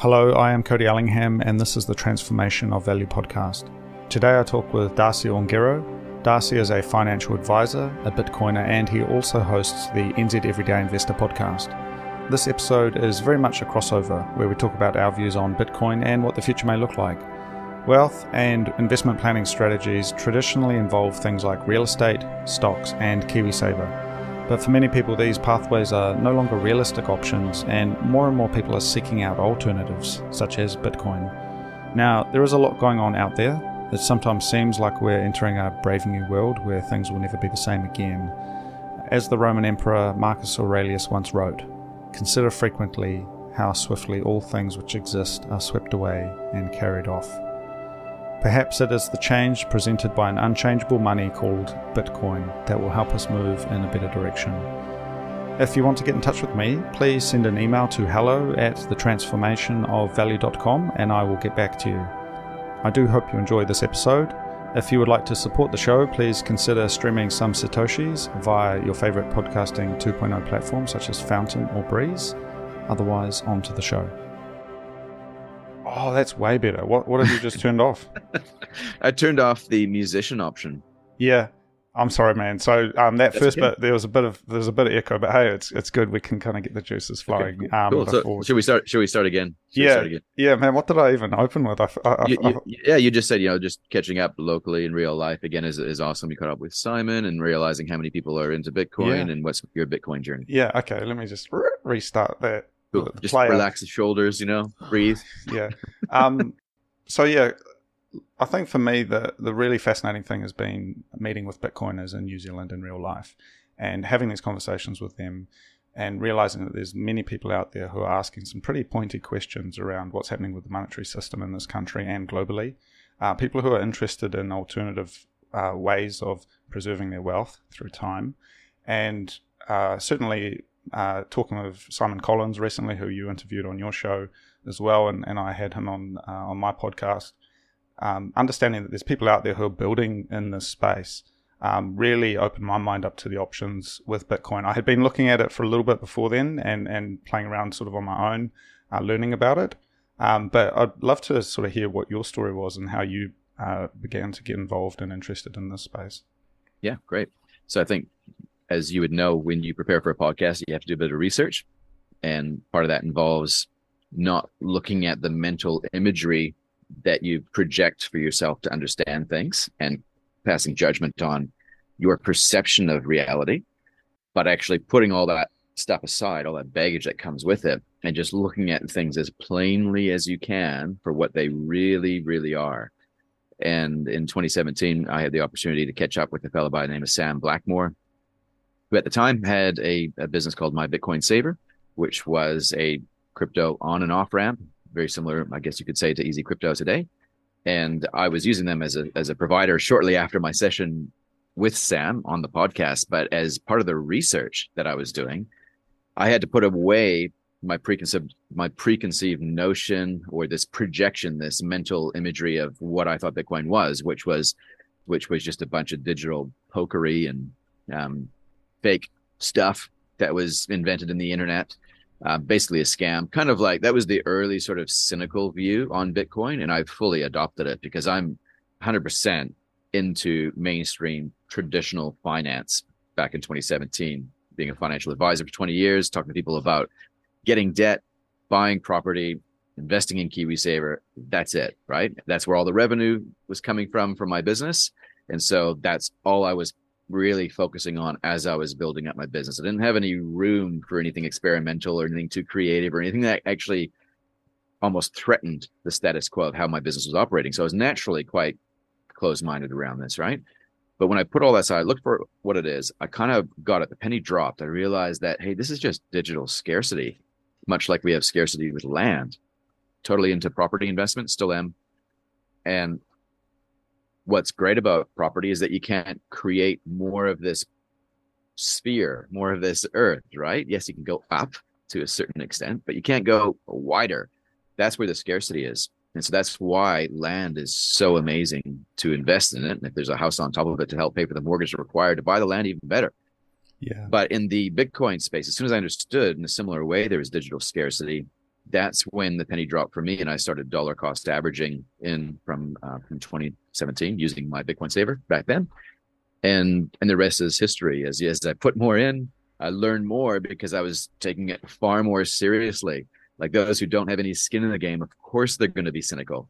Hello, I am Cody Ellingham, and this is the Transformation of Value podcast. Today I talk with Darcy Ungaro. Darcy is a financial advisor, a Bitcoiner, and he also hosts the NZ Everyday Investor podcast. This episode is very much a crossover where we talk about our views on Bitcoin and what the future may look like. Wealth and investment planning strategies traditionally involve things like real estate, stocks, and KiwiSaver. But for many people, these pathways are no longer realistic options, and more and more people are seeking out alternatives, such as Bitcoin. Now, there is a lot going on out there. It sometimes seems like we're entering a brave new world where things will never be the same again. As the Roman Emperor Marcus Aurelius once wrote, consider frequently how swiftly all things which exist are swept away and carried off. Perhaps it is the change presented by an unchangeable money called Bitcoin that will help us move in a better direction. If you want to get in touch with me, please send an email to hello at thetransformationofvalue.com and I will get back to you. I do hope you enjoy this episode. If you would like to support the show, please consider streaming some Satoshis via your favorite podcasting 2.0 platform such as Fountain or Breez. Otherwise, on to the show. Oh, that's way better. What what have you just turned off? I turned off the musician option. Yeah, I'm sorry, man. So um, that That's first okay. bit there was a bit of there was a bit of echo, but hey, it's it's good. We can kind of get the juices flowing. Um, Cool. So, should we start? Should we start again? Should yeah, start again? yeah, man. What did I even open with? I- I- You, I- you, yeah, you just said you know just catching up locally in real life again is is awesome. You caught up with Simon and realizing how many people are into Bitcoin Yeah. and what's your Bitcoin journey. yeah. Okay, let me just restart that. Just player. relax the shoulders, you know, breathe. yeah. Um, so yeah, I think for me the the really fascinating thing has been meeting with Bitcoiners in New Zealand in real life and having these conversations with them and realizing that there's many people out there who are asking some pretty pointed questions around what's happening with the monetary system in this country and globally. Uh, people who are interested in alternative uh, ways of preserving their wealth through time, and uh, certainly uh, talking with Simon Collins recently, who you interviewed on your show as well, and, and I had him on uh, on my podcast. Um, understanding that there's people out there who are building in this space um, really opened my mind up to the options with Bitcoin. I had been looking at it for a little bit before then and and playing around sort of on my own, uh, learning about it. Um, but I'd love to sort of hear what your story was and how you uh, began to get involved and interested in this space. Yeah, great. So I think, as you would know, when you prepare for a podcast, you have to do a bit of research, and part of that involves not looking at the mental imagery that you project for yourself to understand things and passing judgment on your perception of reality, but actually putting all that stuff aside, all that baggage that comes with it, and just looking at things as plainly as you can for what they really, really are. And in 2017, I had the opportunity to catch up with a fellow by the name of Sam Blackmore, who at the time had a, a business called My Bitcoin Saver, which was a crypto on and off ramp, very similar, I guess you could say, to Easy Crypto today. And I was using them as a as a provider shortly after my session with Sam on the podcast. But as part of the research that I was doing, I had to put away my preconceived my preconceived notion or this projection, this mental imagery of what I thought Bitcoin was, which was which was just a bunch of digital pokery and um, fake stuff that was invented in the internet. Uh, basically a scam, kind of like that was the early sort of cynical view on Bitcoin, and I fully adopted it because I'm 100% into mainstream traditional finance back in 2017, being a financial advisor for 20 years, talking to people about getting debt, buying property, investing in KiwiSaver. That's it, right? That's where all the revenue was coming from from my business. And so that's all I was really focusing on as I was building up my business. I didn't have any room for anything experimental or anything too creative or anything that actually almost threatened the status quo of how my business was operating. So I was naturally quite closed minded around this, right? But when I put all that aside, I looked for what it is, I kind of got it. The penny dropped. I realized that, hey, this is just digital scarcity, much like we have scarcity with land. Totally into property investment, still am. And what's great about property is that you can't create more of this sphere, more of this earth, right? Yes, you can go up to a certain extent, but you can't go wider. That's where the scarcity is. And so that's why land is so amazing to invest in it. And if there's a house on top of it to help pay for the mortgage required to buy the land, even better. Yeah. But in the Bitcoin space, as soon as I understood in a similar way there was digital scarcity, that's when the penny dropped for me and I started dollar cost averaging in from uh, from 2017 using my Bitcoin saver back then. And and the rest is history. As as I put more in, I learned more because I was taking it far more seriously. Like those who don't have any skin in the game, of course they're going to be cynical.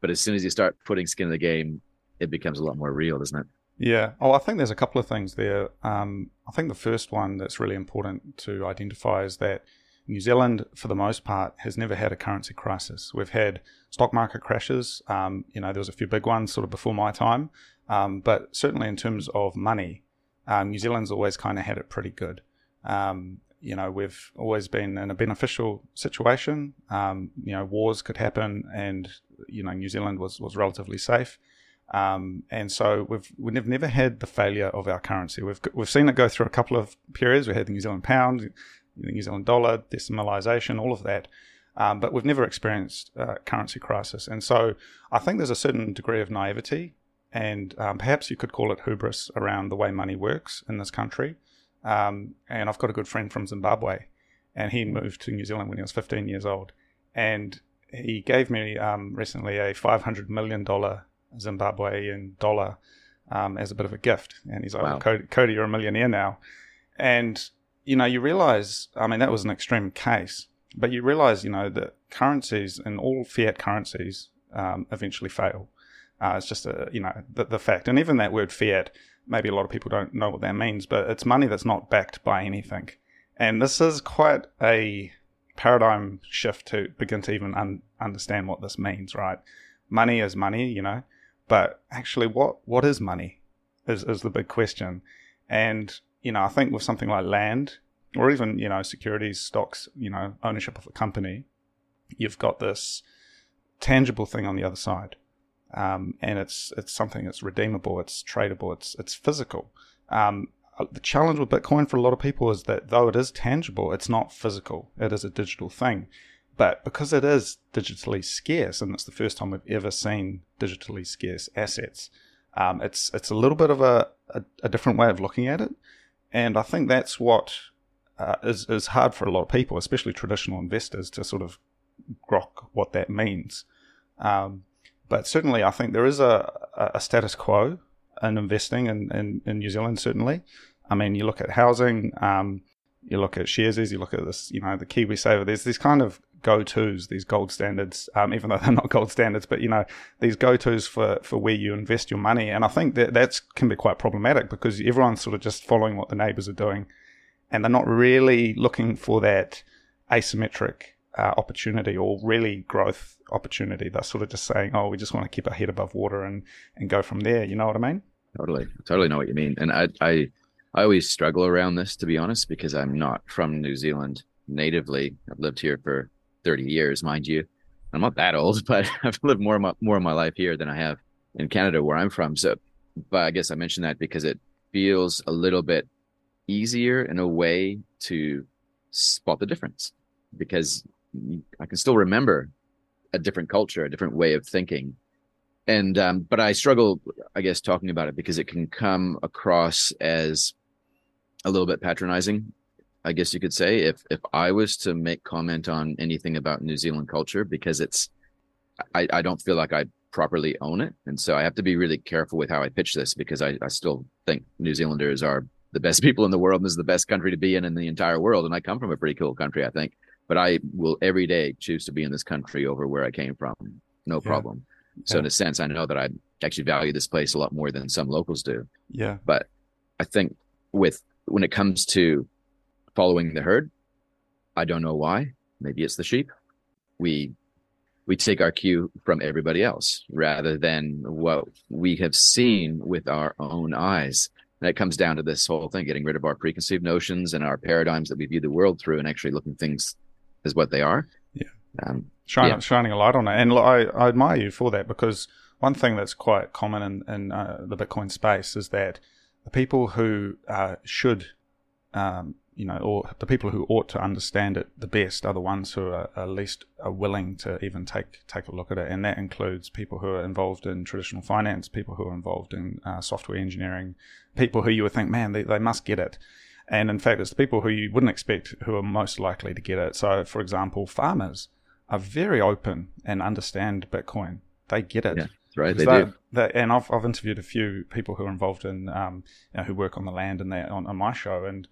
But as soon as you start putting skin in the game, it becomes a lot more real, doesn't it? Yeah. Oh, I think there's a couple of things there. Um, I think the first one that's really important to identify is that New Zealand, for the most part, has never had a currency crisis. We've had stock market crashes. Um, you know, there was a few big ones sort of before my time, um, but certainly in terms of money, um, New Zealand's always kind of had it pretty good. Um, you know, we've always been in a beneficial situation. Um, you know, wars could happen, and you know, New Zealand was was relatively safe. Um, and so we've we've never had the failure of our currency. We've we've seen it go through a couple of periods. We had the New Zealand pound, the New Zealand dollar, decimalisation, all of that. Um, but we've never experienced a currency crisis. And so I think there's a certain degree of naivety and um, perhaps you could call it hubris around the way money works in this country. Um, and I've got a good friend from Zimbabwe, and he moved to New Zealand when he was 15 years old. And he gave me um, recently a $500 million Zimbabwean dollar um, as a bit of a gift. And he's like, wow. Cody, Cody, you're a millionaire now. And you know, you realize, I mean, that was an extreme case, but you realize, you know, that currencies and all fiat currencies um, eventually fail. Uh, it's just a, you know, the, the fact. And even that word fiat, maybe a lot of people don't know what that means, but it's money that's not backed by anything. And this is quite a paradigm shift to begin to even un- understand what this means, right? Money is money, you know, but actually, what, what is money is, is the big question. And you know, I think with something like land or even, you know, securities, stocks, you know, ownership of a company, you've got this tangible thing on the other side. Um, and it's it's something that's redeemable, it's tradable, it's it's physical. Um, uh, the challenge with Bitcoin for a lot of people is that though it is tangible, it's not physical. It is a digital thing. But because it is digitally scarce, and it's the first time we've ever seen digitally scarce assets, um, it's it's a little bit of a, a, a different way of looking at it. And I think that's what uh, is is hard for a lot of people, especially traditional investors, to sort of grok what that means. Um, but certainly, I think there is a, a status quo in investing in, in, in, New Zealand, certainly. I mean, you look at housing, um, you look at shares, you look at this, you know, the KiwiSaver, there's these kind of go tos, these gold standards, um, even though they're not gold standards, but you know, these go tos for, for where you invest your money. And I think that that's can be quite problematic because everyone's sort of just following what the neighbors are doing and they're not really looking for that asymmetric uh, opportunity or really growth opportunity. They're sort of just saying, oh, we just want to keep our head above water and, and go from there. You know what I mean? Totally. Totally know what you mean. And I, I, I always struggle around this, to be honest, because I'm not from New Zealand natively. I've lived here for 30 years, mind you. I'm not that old, but I've lived more of my, more of my life here than I have in Canada, where I'm from. So, but I guess I mentioned that because it feels a little bit easier in a way to spot the difference because I can still remember a different culture, a different way of thinking. And, um, but I struggle, I guess, talking about it because it can come across as a little bit patronizing I guess you could say if if I was to make comment on anything about New Zealand culture because it's I, I don't feel like I properly own it. And so I have to be really careful with how I pitch this because I, I still think New Zealanders are the best people in the world and this is the best country to be in in the entire world. And I come from a pretty cool country, I think. But I will every day choose to be in this country over where I came from. No yeah. problem. So in a sense, I know that I actually value this place a lot more than some locals do. Yeah. But I think with when it comes to following the herd. I don't know why. Maybe it's the sheep. We we take our cue from everybody else rather than what we have seen with our own eyes. And it comes down to this whole thing, getting rid of our preconceived notions and our paradigms that we view the world through and actually looking things as what they are. Yeah. Um, shining, yeah. shining a light on it. And I, I admire you for that because one thing that's quite common in, in uh, the Bitcoin space is that the people who uh, should um, you know, or the people who ought to understand it the best are the ones who are, are least are willing to even take take a look at it, and that includes people who are involved in traditional finance, people who are involved in uh, software engineering, people who you would think, man, they, they must get it, and in fact, it's the people who you wouldn't expect who are most likely to get it. So, for example, farmers. are very open and understand Bitcoin. They get it. Yeah, right. They, they do. They, and I've, I've interviewed a few people who are involved in, um, you know, who work on the land and they on, on my show, and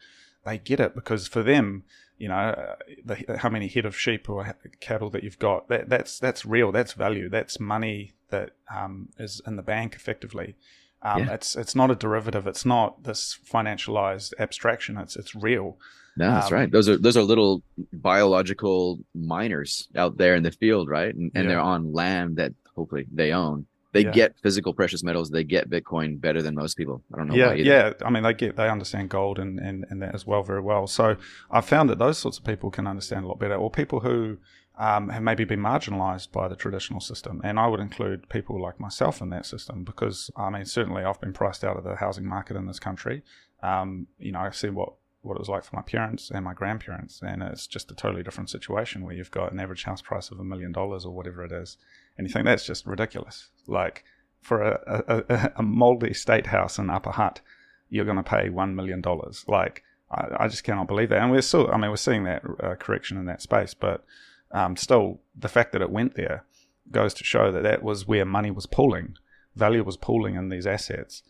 they get it because for them, you know, the, how many head of sheep or cattle that you've got, that, that's that's real. That's value. That's money that um, is in the bank effectively. Um, yeah. It's it's not a derivative. It's not this financialized abstraction. It's it's real. No, that's um, right. Those are those are little biological miners out there in the field, right? And, and yeah. they're on land that hopefully they own. They yeah. get physical precious metals. They get Bitcoin better than most people. I don't know. Why. Yeah, yeah. I mean, they get they understand gold and, and and that as well very well. So I've found that those sorts of people can understand a lot better, or people who um, have maybe been marginalised by the traditional system. And I would include people like myself in that system because I mean, certainly I've been priced out of the housing market in this country. Um, you know, I've seen what what it was like for my parents and my grandparents. And it's just a totally different situation where you've got an average house price of a million dollars or whatever it is. And you think that's just ridiculous. Like for a, a, a moldy state house in Upper Hutt, you're going to pay $1 million. Like, I, I, just cannot believe that. And we're still, I mean, we're seeing that uh, correction in that space, but um, still, the fact that it went there goes to show that that was where money was pooling, value was pooling in these assets.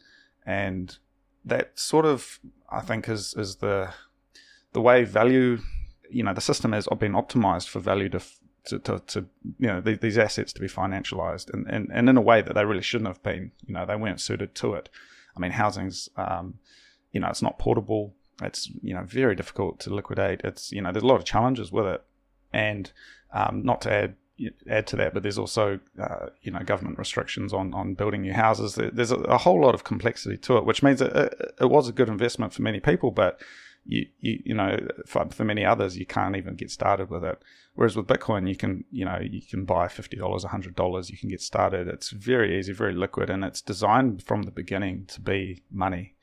And that sort of I think is is the the way value you know the system has been optimized for value to to, to, to you know these assets to be financialized and, and, and in a way that they really shouldn't have been you know they weren't suited to it I mean housing's um, you know it's not portable it's you know very difficult to liquidate it's you know there's a lot of challenges with it and um, not to add add to that, but there's also uh, you know government restrictions on on building new houses. There's a, a whole lot of complexity to it, which means it, it, it, was a good investment for many people, but you you, you know for, for, many others you can't even get started with it. Whereas with Bitcoin, you can you know you can buy fifty dollars, hundred dollars, you can get started. It's very easy, very liquid, and it's designed from the beginning to be money.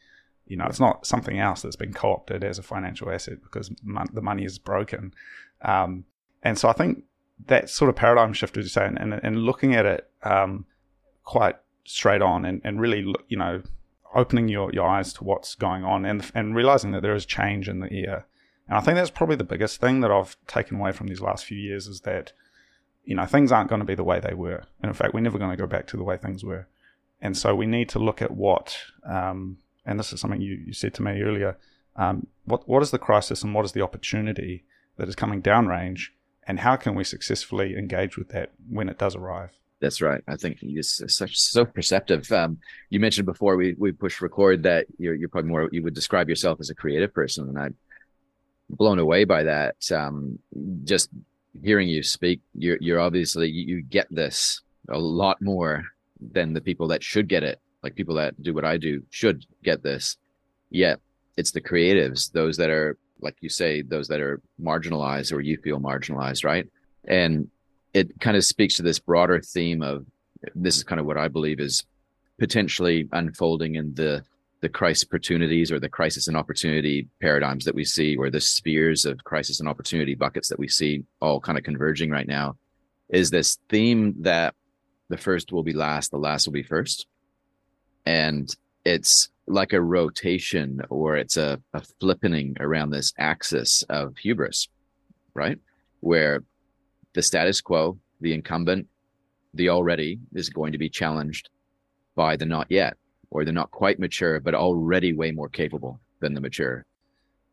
You know, it's not something else that's been co-opted as a financial asset because mon- the money is broken. Um, and so I think that sort of paradigm shift, as you say, and, and, and looking at it um, quite straight on and, and really, you know, opening your, your eyes to what's going on and, and realizing that there is change in the air. And I think that's probably the biggest thing that I've taken away from these last few years is that, you know, things aren't going to be the way they were. And in fact, we're never going to go back to the way things were. And so we need to look at what, um, and this is something you, you said to me earlier, um, what, what is the crisis and what is the opportunity that is coming downrange and how can we successfully engage with that when it does arrive? That's right. I think it's such so perceptive. Um, you mentioned before we we push record that you're you're probably more you would describe yourself as a creative person, and I'm blown away by that. Um, just hearing you speak, you're you're obviously you, you get this a lot more than the people that should get it. Like people that do what I do should get this. Yet it's the creatives, those that are like you say, those that are marginalized or you feel marginalized, right? And it kind of speaks to this broader theme of this is kind of what I believe is potentially unfolding in the the crisis opportunities or the crisis and opportunity paradigms that we see, or the spheres of crisis and opportunity buckets that we see all kind of converging right now, is this theme that the first will be last, the last will be first. And it's like a rotation or it's a, a around this axis of hubris, right? Where the status quo, the incumbent, the already is going to be challenged by the not yet or they're not quite mature, but already way more capable than the mature.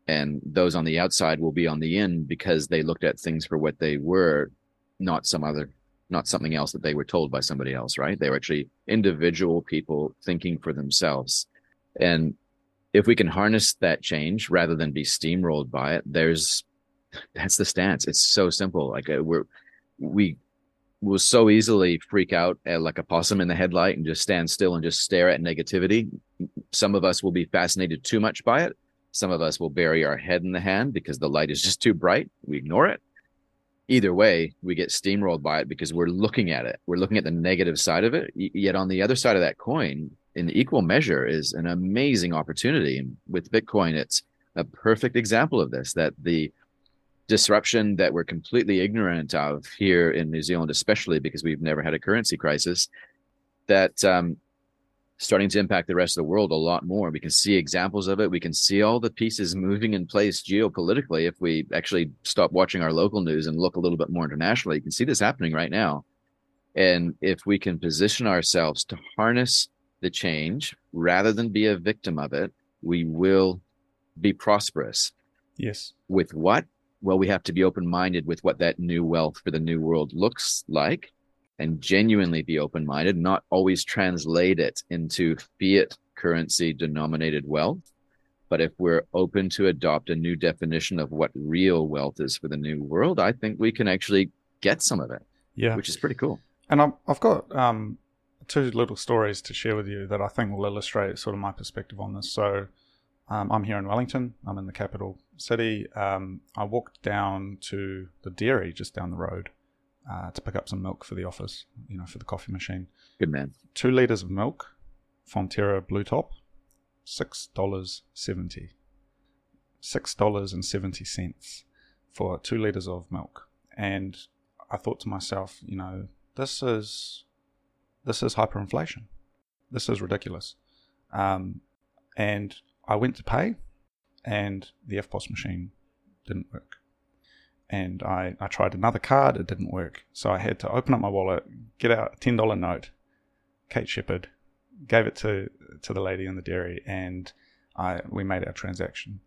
And those on the outside will be on the in because they looked at things for what they were, not some other, not something else that they were told by somebody else, right? They were actually individual people thinking for themselves and if we can harness that change rather than be steamrolled by it, there's that's the stance. It's so simple. Like uh, we're we will so easily freak out at like a possum in the headlight and just stand still and just stare at negativity. Some of us will be fascinated too much by it. Some of us will bury our head in the hand because the light is just too bright. We ignore it. Either way, we get steamrolled by it because we're looking at it. We're looking at the negative side of it. Yet on the other side of that coin, in equal measure is an amazing opportunity. And with Bitcoin, it's a perfect example of this that the disruption that we're completely ignorant of here in New Zealand, especially because we've never had a currency crisis, that um, starting to impact the rest of the world a lot more. We can see examples of it. We can see all the pieces moving in place geopolitically. If we actually stop watching our local news and look a little bit more internationally, you can see this happening right now. And if we can position ourselves to harness the change rather than be a victim of it, we will be prosperous. Yes. With what? Well, we have to be open minded with what that new wealth for the new world looks like and genuinely be open minded, not always translate it into fiat currency denominated wealth. But if we're open to adopt a new definition of what real wealth is for the new world, I think we can actually get some of it. Yeah. Which is pretty cool. And I've, I've got um, two little stories to share with you that I think will illustrate sort of my perspective on this. So um, I'm here in Wellington. I'm in the capital city. Um, I walked down to the dairy just down the road uh, to pick up some milk for the office, you know, for the coffee machine. Good man. Two liters of milk, Fonterra Blue Top, six dollars seventy. Six dollars and seventy cents for two liters of milk, and I thought to myself, you know, this is this is hyperinflation. This is ridiculous. Um, and I went to pay, and the EFTPOS machine didn't work. And I, I tried another card, it didn't work. So I had to open up my wallet, get out a ten dollar note, Kate Shepherd, gave it to to the lady in the dairy, and I we made our transaction.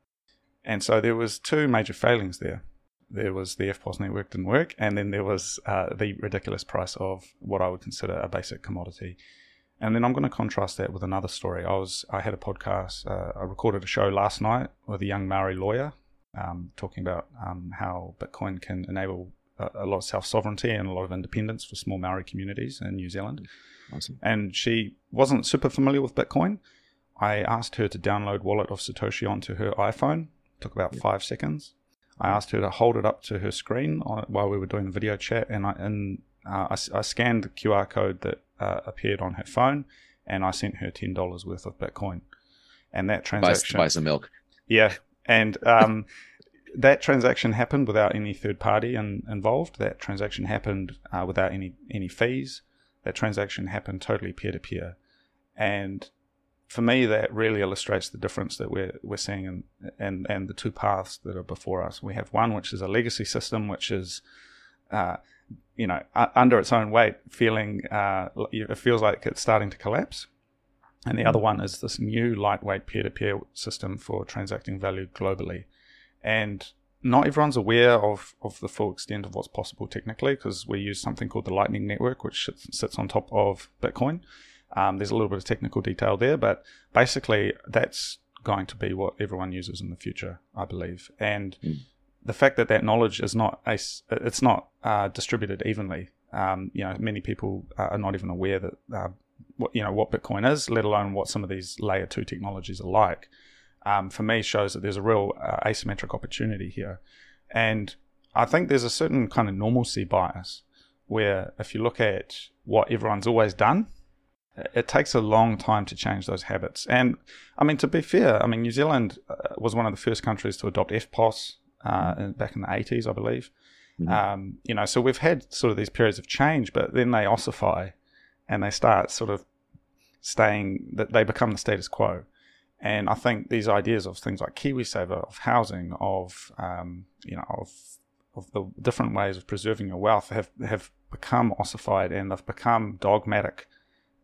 And so there was two major failings there. There was the EFTPOS network didn't work, and then there was uh, the ridiculous price of what I would consider a basic commodity. And then I'm going to contrast that with another story. I was I had a podcast. Uh, I recorded a show last night with a young Maori lawyer, um, talking about um, how Bitcoin can enable a, a lot of self sovereignty and a lot of independence for small Maori communities in New Zealand. Awesome. And she wasn't super familiar with Bitcoin. I asked her to download Wallet of Satoshi onto her iPhone. It took about five seconds. I asked her to hold it up to her screen on, while we were doing the video chat, and I and uh, I, I, scanned the QR code that uh, appeared on her phone, and I sent her ten dollars worth of Bitcoin, and that transaction buy, buy some milk. Yeah, and um, that transaction happened without any third party in, involved. That transaction happened uh, without any any fees. That transaction happened totally peer to peer, and for me, that really illustrates the difference that we're we're seeing in, and and the two paths that are before us. We have one which is a legacy system, which is uh, you know under its own weight, feeling uh, it feels like it's starting to collapse. And the other one is this new lightweight peer-to-peer system for transacting value globally. And not everyone's aware of, of the full extent of what's possible technically because we use something called the Lightning Network, which sits on top of Bitcoin. Um, there's a little bit of technical detail there, but basically that's going to be what everyone uses in the future, I believe. And mm. The fact that that knowledge is not it's not uh, distributed evenly. Um, you know, many people are not even aware that uh, what you know what Bitcoin is, let alone what some of these layer two technologies are like. Um, for me, shows that there's a real uh, asymmetric opportunity here, and I think there's a certain kind of normalcy bias where if you look at what everyone's always done it takes a long time to change those habits. And I mean, to be fair, I mean, New Zealand uh, was one of the first countries to adopt EFTPOS uh, back in the 80s, I believe. Mm-hmm. Um, you know, so we've had sort of these periods of change, but then they ossify and they start sort of staying, that they become the status quo. And I think these ideas of things like KiwiSaver, of housing, of, um, you know, of, of the different ways of preserving your wealth have, have become ossified and they've become dogmatic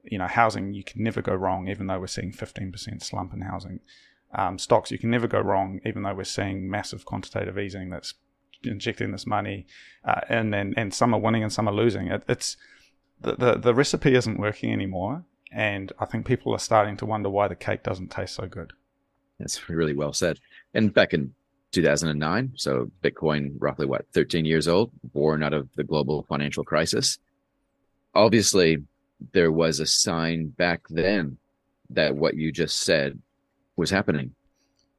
you know, housing, you can never go wrong, even though we're seeing 15% slump in housing. Um, stocks, you can never go wrong, even though we're seeing massive quantitative easing that's injecting this money, uh, and, and and some are winning and some are losing. It, it's the, the the recipe isn't working anymore, and I think people are starting to wonder why the cake doesn't taste so good. That's really well said. And back in 2009, so Bitcoin, roughly what 13 years old, born out of the global financial crisis. Obviously, there was a sign back then that what you just said was happening.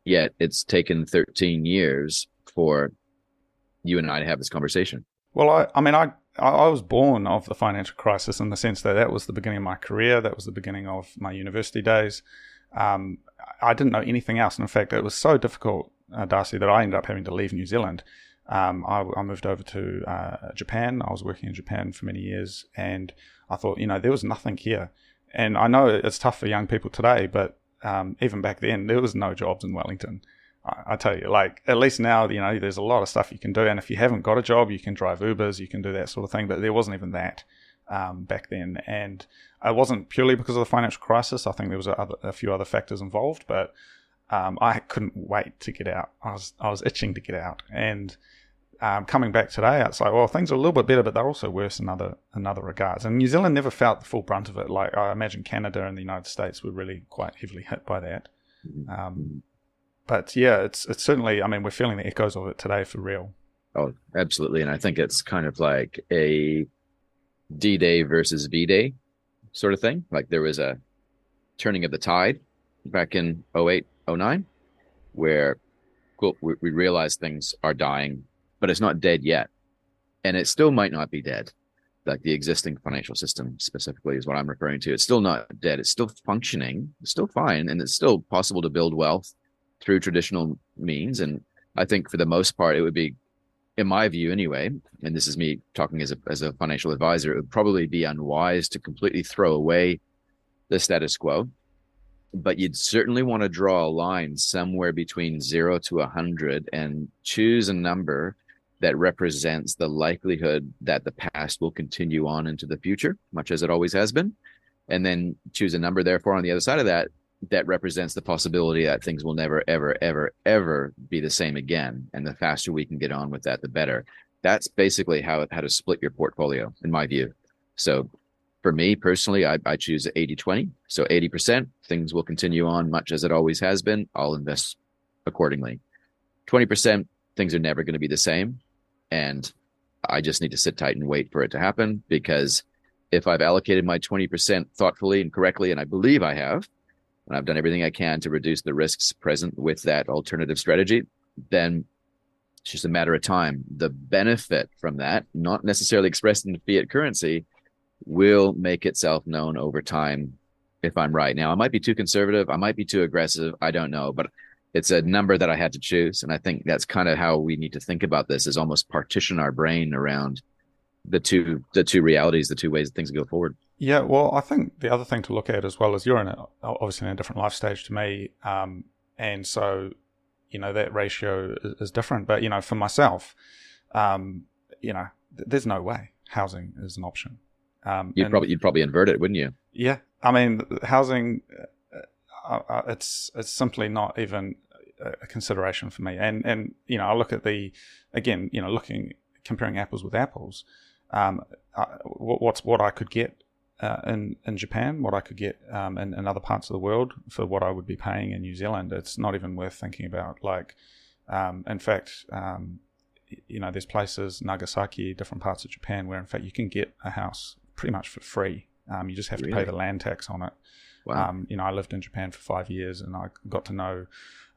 Yet it's taken 13 years for you and I to have this conversation. Well, I, I mean, I, I was born of the financial crisis in the sense that that was the beginning of my career. That was the beginning of my university days. Um, I didn't know anything else. And in fact, it was so difficult, uh, Darcy, that I ended up having to leave New Zealand. Um, I, I, moved over to uh, Japan. I was working in Japan for many years, and I thought, you know, there was nothing here. and I know it's tough for young people today, but um, even back then, there was no jobs in Wellington. I, I, tell you, like at least now, you know, there's a lot of stuff you can do, and if you haven't got a job, you can drive Ubers, you can do that sort of thing. But there wasn't even that um, back then, and it wasn't purely because of the financial crisis. I think there was a, other, a few other factors involved, but um, I couldn't wait to get out. I was I was itching to get out, and um, coming back today, it's like, well, things are a little bit better, but they're also worse in other in other regards. And New Zealand never felt the full brunt of it. Like I imagine Canada and the United States were really quite heavily hit by that. Um, but yeah, it's it's certainly. I mean, we're feeling the echoes of it today for real. Oh, absolutely. And I think it's kind of like a D Day versus V Day sort of thing. Like there was a turning of the tide back in 08, 09, where we, we realized things are dying but it's not dead yet. And it still might not be dead. Like the existing financial system specifically is what I'm referring to. It's still not dead. It's still functioning. It's still fine. And it's still possible to build wealth through traditional means. And I think for the most part, it would be, in my view anyway, and this is me talking as a, as a financial advisor, it would probably be unwise to completely throw away the status quo but you'd certainly want to draw a line somewhere between zero to a hundred and choose a number that represents the likelihood that the past will continue on into the future, much as it always has been. And then choose a number, therefore, on the other side of that, that represents the possibility that things will never, ever, ever, ever be the same again. And the faster we can get on with that, the better. That's basically how, how to split your portfolio, in my view. So for me personally, I, I choose 80 20. So 80%, things will continue on much as it always has been. I'll invest accordingly. 20%, things are never going to be the same and I just need to sit tight and wait for it to happen because if I've allocated my 20% thoughtfully and correctly, and I believe I have, and I've done everything I can to reduce the risks present with that alternative strategy, then it's just a matter of time. The benefit from that, not necessarily expressed in fiat currency, will make itself known over time if I'm right. Now, I might be too conservative, I might be too aggressive, I don't know, but it's a number that I had to choose. And I think that's kind of how we need to think about this is almost partition our brain around the two the two realities, the two ways that things go forward. Yeah, well, I think the other thing to look at as well is you're in a, obviously in a different life stage to me, um, and so you know that ratio is, is different. But you know, for myself, um, you know, th- there's no way housing is an option. Um, you'd probably you'd probably invert it, wouldn't you? Yeah, I mean, housing it's it's simply not even a consideration for me. And and you know, I look at the again, you know, looking comparing apples with apples. Um, uh, what's what I could get uh, in in Japan, what I could get um, in, in, other parts of the world for what I would be paying in New Zealand. It's not even worth thinking about. Like, um, in fact, um, you know, there's places Nagasaki, different parts of Japan, where in fact you can get a house pretty much for free. Um, you just have to pay the land tax on it. Wow. Um, you know, I lived in Japan for five years, and I got to know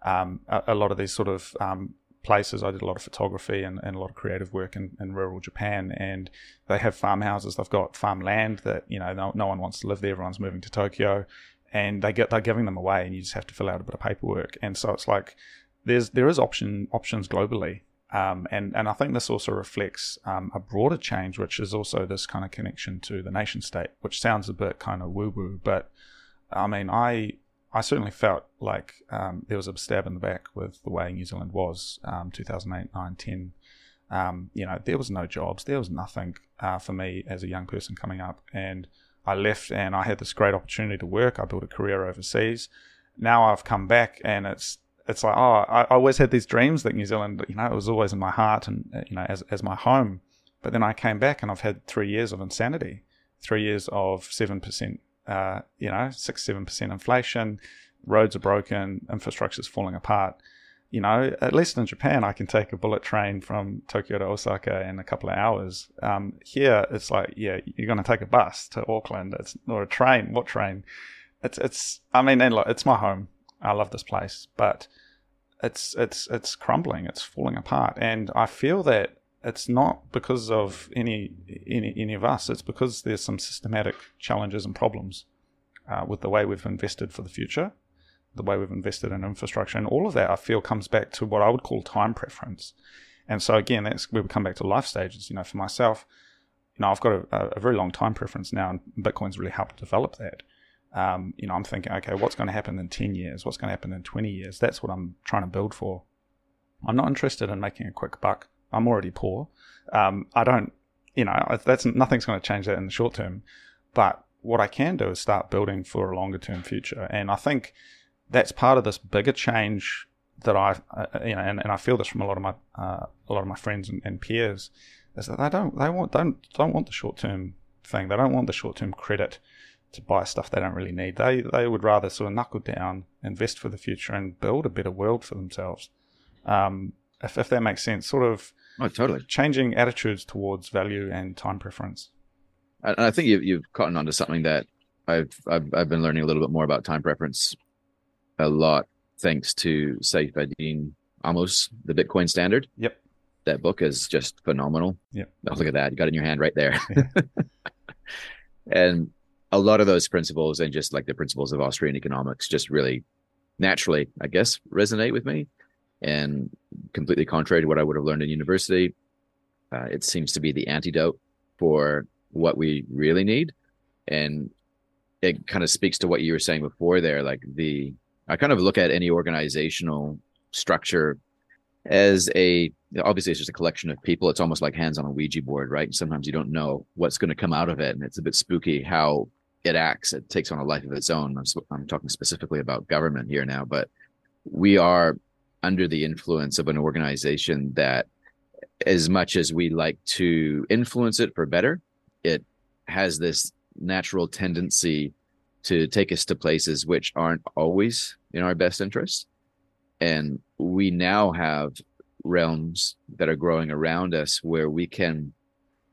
um, a, a, lot of these sort of um, places. I did a lot of photography and, and a lot of creative work in, in, rural Japan, and they have farmhouses. They've got farmland that you know no, no one wants to live there. Everyone's moving to Tokyo, and they get they're giving them away, and you just have to fill out a bit of paperwork. And so it's like there's there is option options globally. Um, and and I think this also reflects um, a broader change, which is also this kind of connection to the nation state, which sounds a bit kind of woo woo, but I mean, I I certainly felt like um, there was a stab in the back with the way New Zealand was um, 2008, 9, 10. Um, you know, there was no jobs, there was nothing uh, for me as a young person coming up, and I left and I had this great opportunity to work. I built a career overseas. Now I've come back and it's it's like oh I, I always had these dreams that New Zealand you know it was always in my heart and uh, you know as as my home, but then I came back and I've had three years of insanity, three years of seven percent uh, you know, six, seven percent inflation, roads are broken, infrastructure is falling apart. You know, at least in Japan, I can take a bullet train from Tokyo to Osaka in a couple of hours. Um, here, it's like, yeah, you're going to take a bus to Auckland. It's or a train. What train? It's it's. I mean, and look, it's my home. I love this place, but it's it's it's crumbling. It's falling apart, and I feel that it's not because of any, any any of us. It's because there's some systematic challenges and problems uh, with the way we've invested for the future, the way we've invested in infrastructure, and all of that I feel comes back to what I would call time preference. And so again, that's where we come back to life stages. You know, for myself, you know, I've got a, a very long time preference now, and Bitcoin's really helped develop that. Um, you know, I'm thinking, okay, what's going to happen in 10 years? What's going to happen in 20 years? That's what I'm trying to build for. I'm not interested in making a quick buck. I'm already poor. Um, I don't, you know, that's nothing's going to change that in the short term. But what I can do is start building for a longer term future. And I think that's part of this bigger change that I, uh, you know, and, and I feel this from a lot of my uh, a lot of my friends and, and, peers, is that they don't they want don't don't want the short term thing. They don't want the short term credit to buy stuff they don't really need. They they would rather sort of knuckle down, invest for the future, and build a better world for themselves. Um, if if that makes sense, sort of. Oh, totally. Changing attitudes towards value and time preference. And I think you've you've caught on to something that I've, I've I've been learning a little bit more about time preference a lot thanks to Saifedean Ammous, the Bitcoin Standard. Yep. That book is just phenomenal. Yep. Oh, look at that. You got it in your hand right there. Yeah. and a lot of those principles and just like the principles of Austrian economics just really naturally, I guess, resonate with me. And completely contrary to what I would have learned in university, uh, it seems to be the antidote for what we really need. And it kind of speaks to what you were saying before there, like the I kind of look at any organizational structure as a obviously it's just a collection of people. It's almost like hands on a Ouija board, right? Sometimes you don't know what's going to come out of it, and it's a bit spooky how it acts. It takes on a life of its own. I'm, I'm talking specifically about government here now, but we are under the influence of an organization that, as much as we like to influence it for better, it has this natural tendency to take us to places which aren't always in our best interest. And we now have realms that are growing around us where we can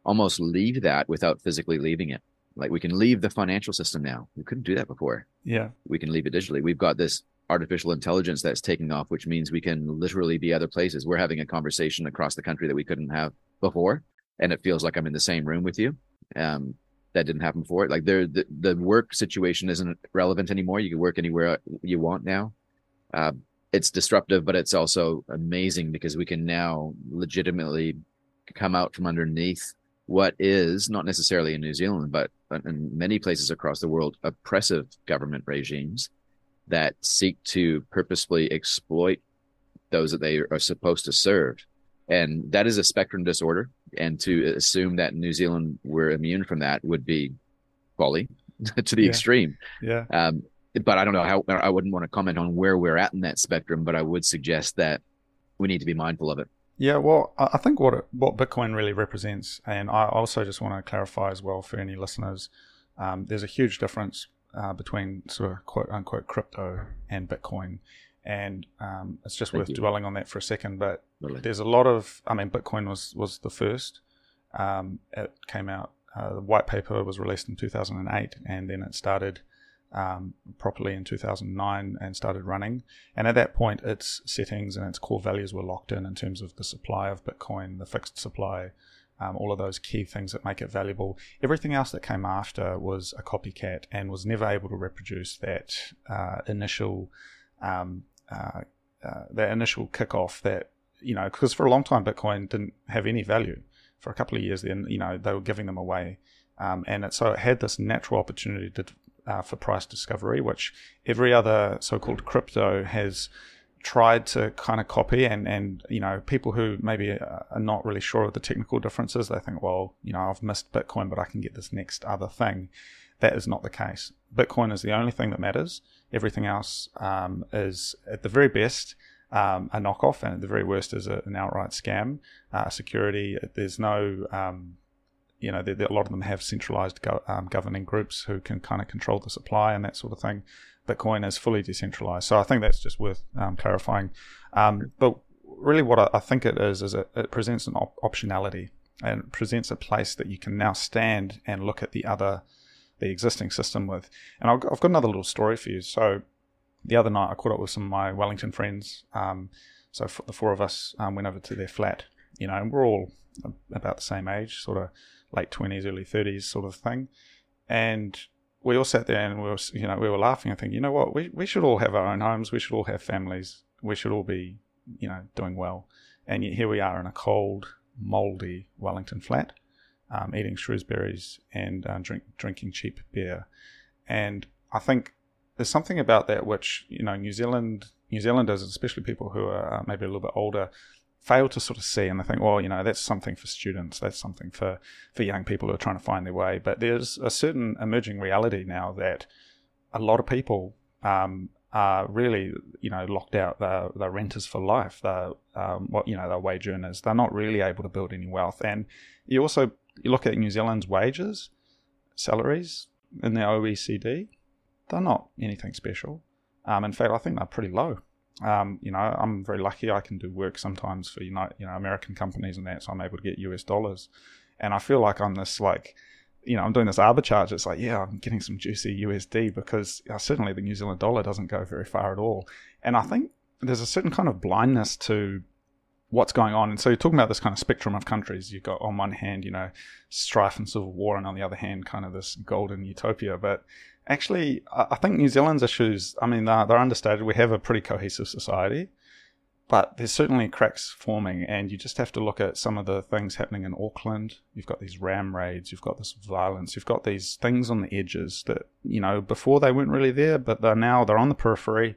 almost leave that without physically leaving it. Like we can leave the financial system now. We couldn't do that before. Yeah. We can leave it digitally. We've got this artificial intelligence that's taking off, which means we can literally be other places. We're having a conversation across the country that we couldn't have before. And it feels like I'm in the same room with you. Um, that didn't happen before. Like there, the, the work situation isn't relevant anymore. You can work anywhere you want now. Uh, it's disruptive, but it's also amazing because we can now legitimately come out from underneath what is not necessarily in New Zealand, but in many places across the world, oppressive government regimes that seek to purposefully exploit those that they are supposed to serve. And that is a spectrum disorder. And to assume that new zealand we're immune from that would be folly to the yeah. extreme. Yeah. Um, but i don't know how i wouldn't want to comment on where we're at in that spectrum but i would suggest that we need to be mindful of it. Yeah well i think what it, what bitcoin really represents and i also just want to clarify as well for any listeners um, there's a huge difference uh, between sort of quote unquote crypto and bitcoin and um, it's just Thank worth you. dwelling on that for a second. But Really. there's a lot of, I mean, Bitcoin was was the first. Um, it came out. Uh, the white paper was released in 2008, and then it started um, properly in 2009 and started running. And at that point, its settings and its core values were locked in in terms of the supply of Bitcoin, the fixed supply, um, all of those key things that make it valuable. Everything else that came after was a copycat and was never able to reproduce that uh, initial um, uh, uh, that initial kickoff that you know because for a long time Bitcoin didn't have any value for a couple of years. Then you know they were giving them away, um, and it, so it had this natural opportunity to, uh, for price discovery, which every other so-called crypto has tried to kind of copy and and you know people who maybe are not really sure of the technical differences they think well you know I've missed bitcoin but I can get this next other thing. That is not the case. Bitcoin is the only thing that matters. Everything else um, is at the very best um, a knockoff and at the very worst is a, an outright scam uh, security. There's no um, you know, a lot of them have centralized go, um, governing groups who can kind of control the supply and that sort of thing. Bitcoin is fully decentralized. So I think that's just worth um, clarifying. Um, but really, what I, I, think it is, is it, it presents an op- optionality and presents a place that you can now stand and look at the other, the existing system with. And I've got, I've got another little story for you. So the other night, I caught up with some of my Wellington friends. Um, so the four of us um, went over to their flat, you know, and we're all about the same age, sort of late twenties, early thirties, sort of thing. And we all sat there and we were, you know, we were laughing and thinking, you know what, we we should all have our own homes, we should all have families, we should all be, you know, doing well. And yet here we are in a cold, mouldy Wellington flat, um, eating Shrewsbury's and uh, drink, drinking cheap beer. And I think there's something about that which you know New Zealand New Zealanders, especially people who are uh, maybe a little bit older, fail to sort of see and they think, well, you know, that's something for students, that's something for, for young people who are trying to find their way. But there's a certain emerging reality now that a lot of people um, are really, you know, locked out. They're, they're renters for life. They're, um, what you know, they're wage earners. They're not really able to build any wealth. And you also you look at New Zealand's wages, salaries in the OECD, they're not anything special. Um, in fact, I think they're pretty low. Um, you know, I'm very lucky. I can do work sometimes for you know, you know American companies and that, so I'm able to get US dollars. And I feel like I'm this like, you know, I'm doing this arbitrage. It's like, yeah, I'm getting some juicy USD because uh, certainly the New Zealand dollar doesn't go very far at all. And I think there's a certain kind of blindness to what's going on. And so you're talking about this kind of spectrum of countries. You've got on one hand, you know, strife and civil war, and on the other hand, kind of this golden utopia. But actually, I think New Zealand's issues, I mean, they're, they're understated. We have a pretty cohesive society, but there's certainly cracks forming, and you just have to look at some of the things happening in Auckland. You've got these ram raids, you've got this violence, you've got these things on the edges that, you know, before they weren't really there, but they're now, they're on the periphery.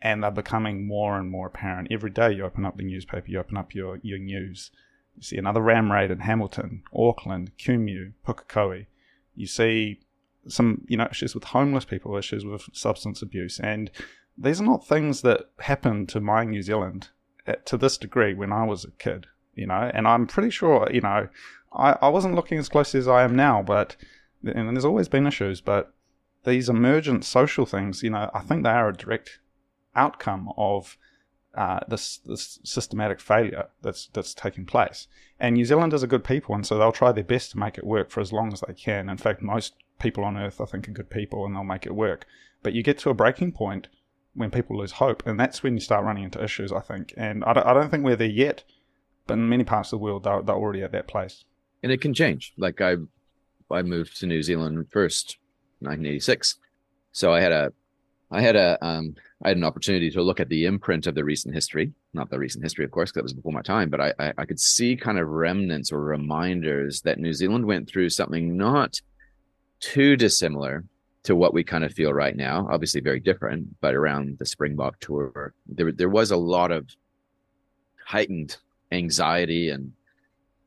And they're becoming more and more apparent. Every day you open up the newspaper, you open up your, your news. You see another ram raid in Hamilton, Auckland, Kumeu, Pukekohe. You see some you know issues with homeless people, issues with substance abuse, and these are not things that happened to my New Zealand at, to this degree when I was a kid, you know. And I'm pretty sure, you know, I, I wasn't looking as closely as I am now, but and there's always been issues, but these emergent social things, you know, I think they are a direct outcome of uh, this this systematic failure that's that's taking place. And New Zealanders are good people, and so they'll try their best to make it work for as long as they can. In fact, most people on earth, I think, are good people and they'll make it work. But you get to a breaking point when people lose hope, and that's when you start running into issues, I think. And I don't, I don't think we're there yet, but in many parts of the world, they're, they're already at that place. And it can change. Like I, I moved to New Zealand first, 1986. So I had a, I had a, um, I had an opportunity to look at the imprint of the recent history, not the recent history, of course, because that was before my time, but I, I, I could see kind of remnants or reminders that New Zealand went through something not too dissimilar to what we kind of feel right now. Obviously, very different, but around the Springbok tour, there there was a lot of heightened anxiety and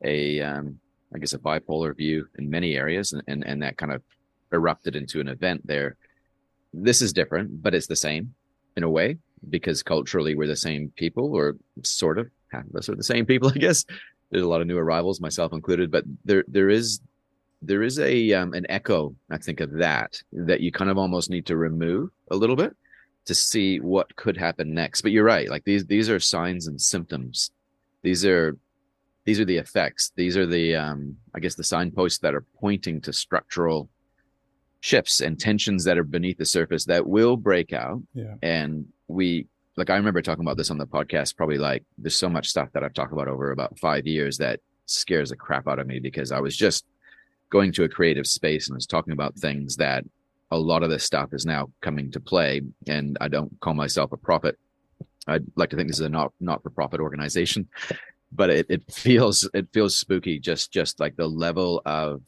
a, um, I guess, a bipolar view in many areas, and, and and that kind of erupted into an event there. This is different, but it's the same in a way because culturally we're the same people, or sort of half of us are the same people, I guess. There's a lot of new arrivals, myself included, but there there is there is a um, an echo i think of that that you kind of almost need to remove a little bit to see what could happen next. But you're right like these these are signs and symptoms. These are these are the effects. These are the um i guess the signposts that are pointing to structural shifts and tensions that are beneath the surface that will break out. Yeah. And we like i remember talking about this on the podcast probably like there's so much stuff that i've talked about over about five years that scares the crap out of me because i was just going to a creative space and was talking about things that a lot of this stuff is now coming to play. And I don't call myself a prophet. I'd like to think this is a not not for profit organization, but it, it feels it feels spooky. Just just like the level of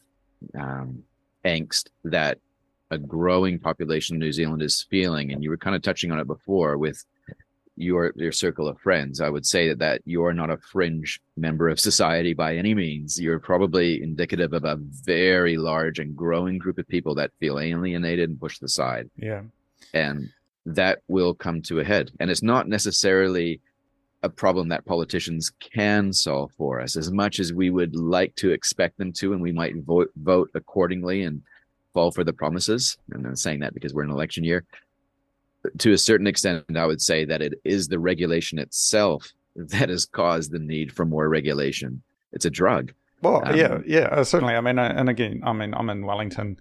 um, angst that a growing population in New Zealand is feeling, and you were kind of touching on it before with your your circle of friends. I would say that that you're not a fringe member of society by any means. You're probably indicative of a very large and growing group of people that feel alienated and pushed aside yeah. And that will come to a head. And it's not necessarily a problem that politicians can solve for us. As much as we would like to expect them to and we might vote vote accordingly and fall for the promises and i'm saying that because we're in election year to a certain extent, I would say that it is the regulation itself that has caused the need for more regulation. It's a drug. Well, um, yeah, yeah, uh, certainly. I mean, uh, and again, I mean, I'm in Wellington.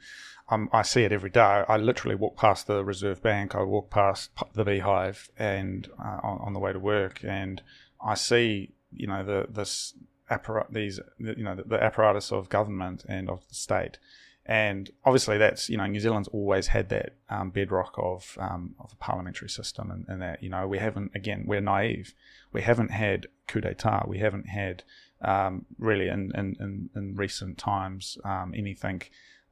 Um, I see it every day. I literally walk past the Reserve Bank. I walk past the Beehive, and uh, on, on, the way to work, and I see, you know, the this apparat, these, you know, the, the apparatus of government and of the state and obviously, that's you know New Zealand's always had that um, bedrock of um, of a parliamentary system, and, and, that you know we haven't again we're naive. We haven't had coup d'état. We haven't had um, really in, in, in, recent times um, anything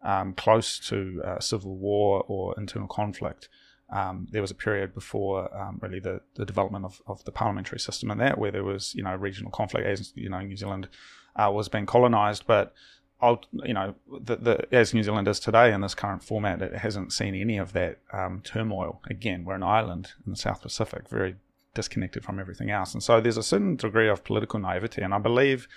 um, close to uh, civil war or internal conflict. Um, there was a period before really the, the development of, of the parliamentary system and that where there was you know regional conflict as you know New Zealand uh, was being colonised, but you know the, the, as New Zealand is today in this current format, it hasn't seen any of that um, turmoil. Again, we're an island in the South Pacific, very disconnected from everything else, and so there's a certain degree of political naivety, and I believe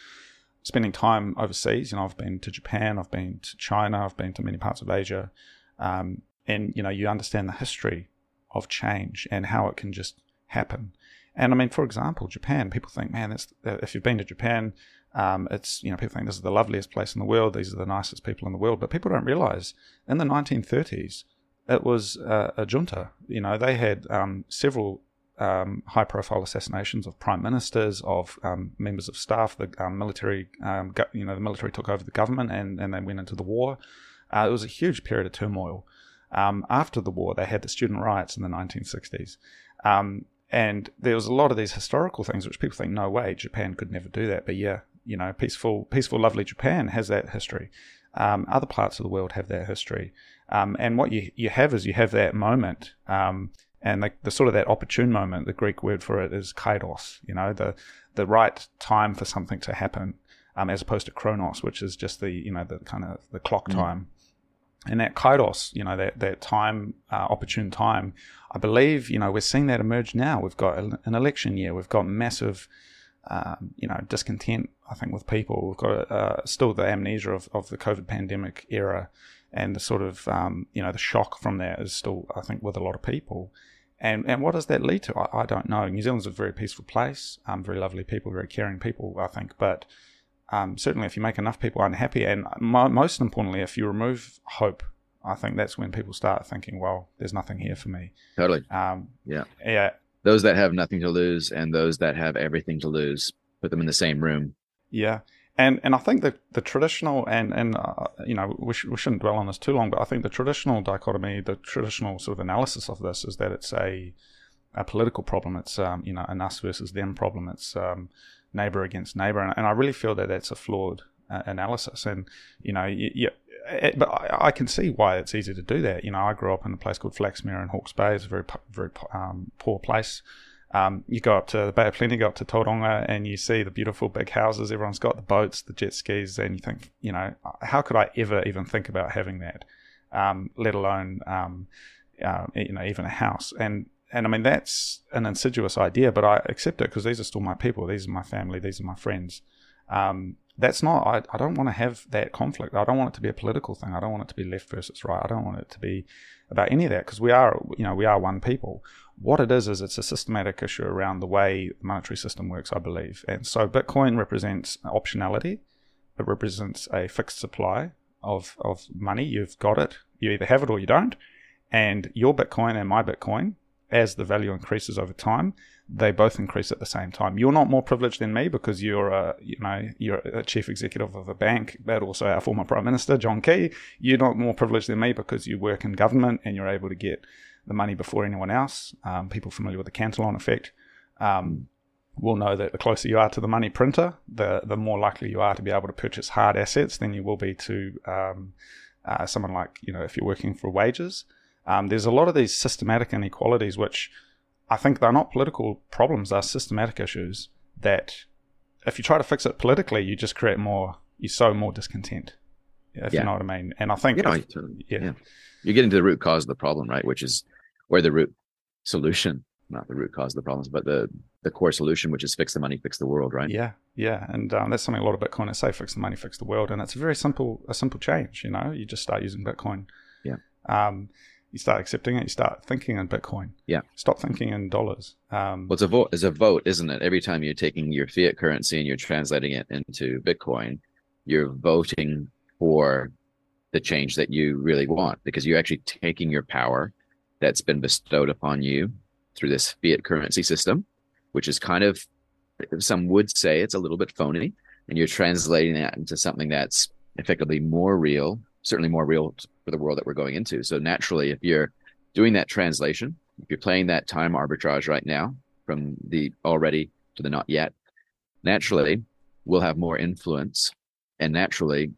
spending time overseas. You know, I've been to Japan, I've been to China, I've been to many parts of Asia, um, and you know, you understand the history of change and how it can just happen. And I mean, for example, Japan. People think, man, that's, if you've been to Japan, um, it's you know people think this is the loveliest place in the world. These are the nicest people in the world, but people don't realize in the 1930s it was uh, a junta. You know, they had um, several um, high profile assassinations of prime ministers, of um, members of staff. The um, military, um, go, you know, the military took over the government and, and they went into the war. Uh, it was a huge period of turmoil. After the war, they had the student riots in the 1960s. Um, and there was a lot of these historical things which people think, no way, Japan could never do that. But yeah, you know, peaceful, peaceful, lovely Japan has that history. other parts of the world have that history. and what you, you have is you have that moment and the, the, sort of that opportune moment, the Greek word for it is kairos, you know, the the right time for something to happen, um, as opposed to chronos, which is just the you know the kind of the clock mm. time. And that kairos, you know, that that time, uh, opportune time, I believe, you know, we're seeing that emerge now. We've got an election year, we've got massive, um, you know, discontent. I think with people, we've got uh, still the amnesia of, of the COVID pandemic era, and the sort of um, you know the shock from that is still, I think, with a lot of people. And, and what does that lead to? I, I don't know. New Zealand's a very peaceful place, um, very lovely people, very caring people, I think. But um, certainly, if you make enough people unhappy, and mo- most importantly, if you remove hope, I think that's when people start thinking, well, there's nothing here for me. Totally. Um, yeah. Yeah. Those that have nothing to lose and those that have everything to lose, put them in the same room. Yeah. And and I think that the traditional and and uh, you know we, sh- we shouldn't dwell on this too long, but I think the traditional dichotomy, the traditional sort of analysis of this is that it's a a political problem. It's um, you know an us versus them problem. It's um, neighbor against neighbor, and, and, I really feel that that's a flawed uh, analysis. And you know, it, but I, I, can see why it's easy to do that. You know, I grew up in a place called Flaxmere in Hawke's Bay. It's a very very um, poor place. Um, you go up to the Bay of Plenty, go up to Tauranga, and you see the beautiful big houses. Everyone's got the boats, the jet skis, and you think, you know, how could I ever even think about having that, um, let alone, um, uh, you know, even a house? And and I mean that's an insidious idea, but I accept it because these are still my people. These are my family. These are my friends. Um, that's not. I, I don't want to have that conflict. I don't want it to be a political thing. I don't want it to be left versus right. I don't want it to be about any of that because we are, you know, we are one people. What it is is it's a systematic issue around the way the monetary system works, I believe. And so Bitcoin represents optionality. It represents a fixed supply of of money. You've got it. You either have it or you don't. And your Bitcoin and my Bitcoin, as the value increases over time, they both increase at the same time. You're not more privileged than me because you're a you know you're a chief executive of a bank, but also our former prime minister John Key. You're not more privileged than me because you work in government and you're able to get the money before anyone else. Um, people familiar with the Cantillon effect um, will know that the closer you are to the money printer, the the more likely you are to be able to purchase hard assets than you will be to um, uh, someone like you know if you're working for wages. Um, there's a lot of these systematic inequalities which I think they're not political problems, they're systematic issues that if you try to fix it politically, you just create more, you sow more discontent, if yeah. you know what I mean. And I think, you know, if, yeah. yeah. You get into the root cause of the problem, right? Which is where the root solution, not the root cause of the problems, but the, the core solution, which is fix the money, fix the world, right? Yeah. Yeah. And um, that's something a lot of Bitcoiners say, fix the money, fix the world. And it's a very simple, a simple change, you know, you just start using Bitcoin. Yeah. Um, you start accepting it. You start thinking in Bitcoin. Yeah. Stop thinking in dollars. Um, well, it's a vote. It's a vote, isn't it? Every time you're taking your fiat currency and you're translating it into Bitcoin, you're voting for the change that you really want because you're actually taking your power that's been bestowed upon you through this fiat currency system, which is kind of some would say it's a little bit phony, and you're translating that into something that's effectively more real, certainly more real for the world that we're going into. So naturally, if you're doing that translation, if you're playing that time arbitrage right now from the already to the not yet, naturally, we'll have more influence and naturally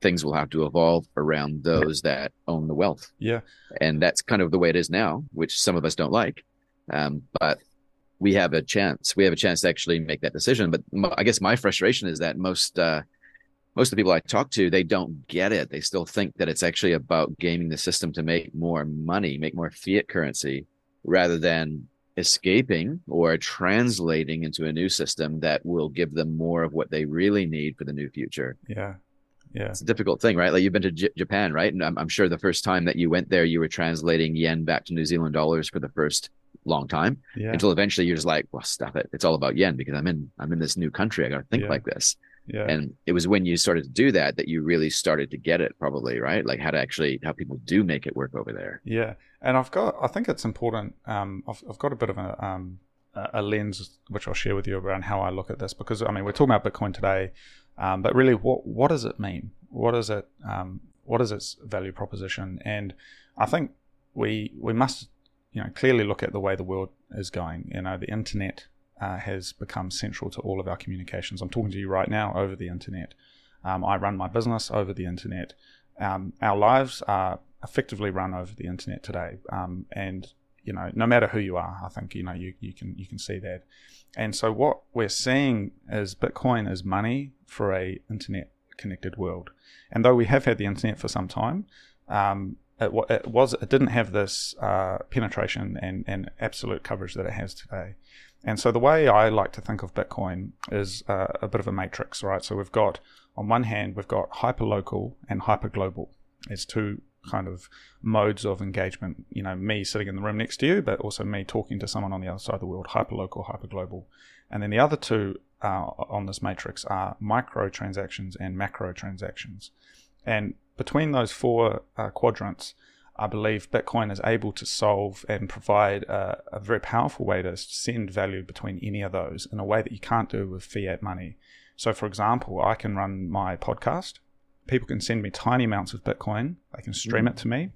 things will have to evolve around those that own the wealth. Yeah. And that's kind of the way it is now which some of us don't like. Um, but we have a chance we have a chance to actually make that decision. But i guess my frustration is that most uh, most of the people i talk to they don't get it they still think that it's actually about gaming the system to make more money make more fiat currency rather than escaping or translating into a new system that will give them more of what they really need for the new future. Yeah. Yeah. It's a difficult thing, right? Like you've been to J- Japan, right? And I'm, I'm, sure the first time that you went there, you were translating yen back to New Zealand dollars for the first long time yeah. until eventually you're just like, well, stop it. It's all about yen because I'm in, I'm in this new country. I got to think yeah. like this. Yeah. And it was when you started to do that that you really started to get it, probably, right? Like how to actually how people do make it work over there. Yeah, and I've got I think it's important. Um, I've I've got a bit of a um a lens which I'll share with you around how I look at this because I mean we're talking about Bitcoin today, um, but really what what does it mean? What is it? Um, what is its value proposition? And I think we we must you know clearly look at the way the world is going. You know, the internet uh, has become central to all of our communications. I'm talking to you right now over the internet. Um, I run my business over the internet. Um, our lives are effectively run over the internet today, um, and you know, no matter who you are, I think you know you, you can you can see that. And so what we're seeing is Bitcoin is money for a internet connected world. And though we have had the internet for some time, um, it, it, was it didn't have this uh, penetration and, and absolute coverage that it has today. And so the way I like to think of Bitcoin is uh, a bit of a matrix, right? So we've got, on one hand, we've got hyperlocal and hyperglobal as two kind of modes of engagement. You know, me sitting in the room next to you, but also me talking to someone on the other side of the world, hyperlocal, hyperglobal. And then the other two uh, on this matrix are micro transactions and macro transactions. And between those four uh, quadrants, I believe Bitcoin is able to solve and provide a, a, very powerful way to send value between any of those in a way that you can't do with fiat money. So, for example, I can run my podcast. People can send me tiny amounts of Bitcoin. They can stream mm-hmm. it to me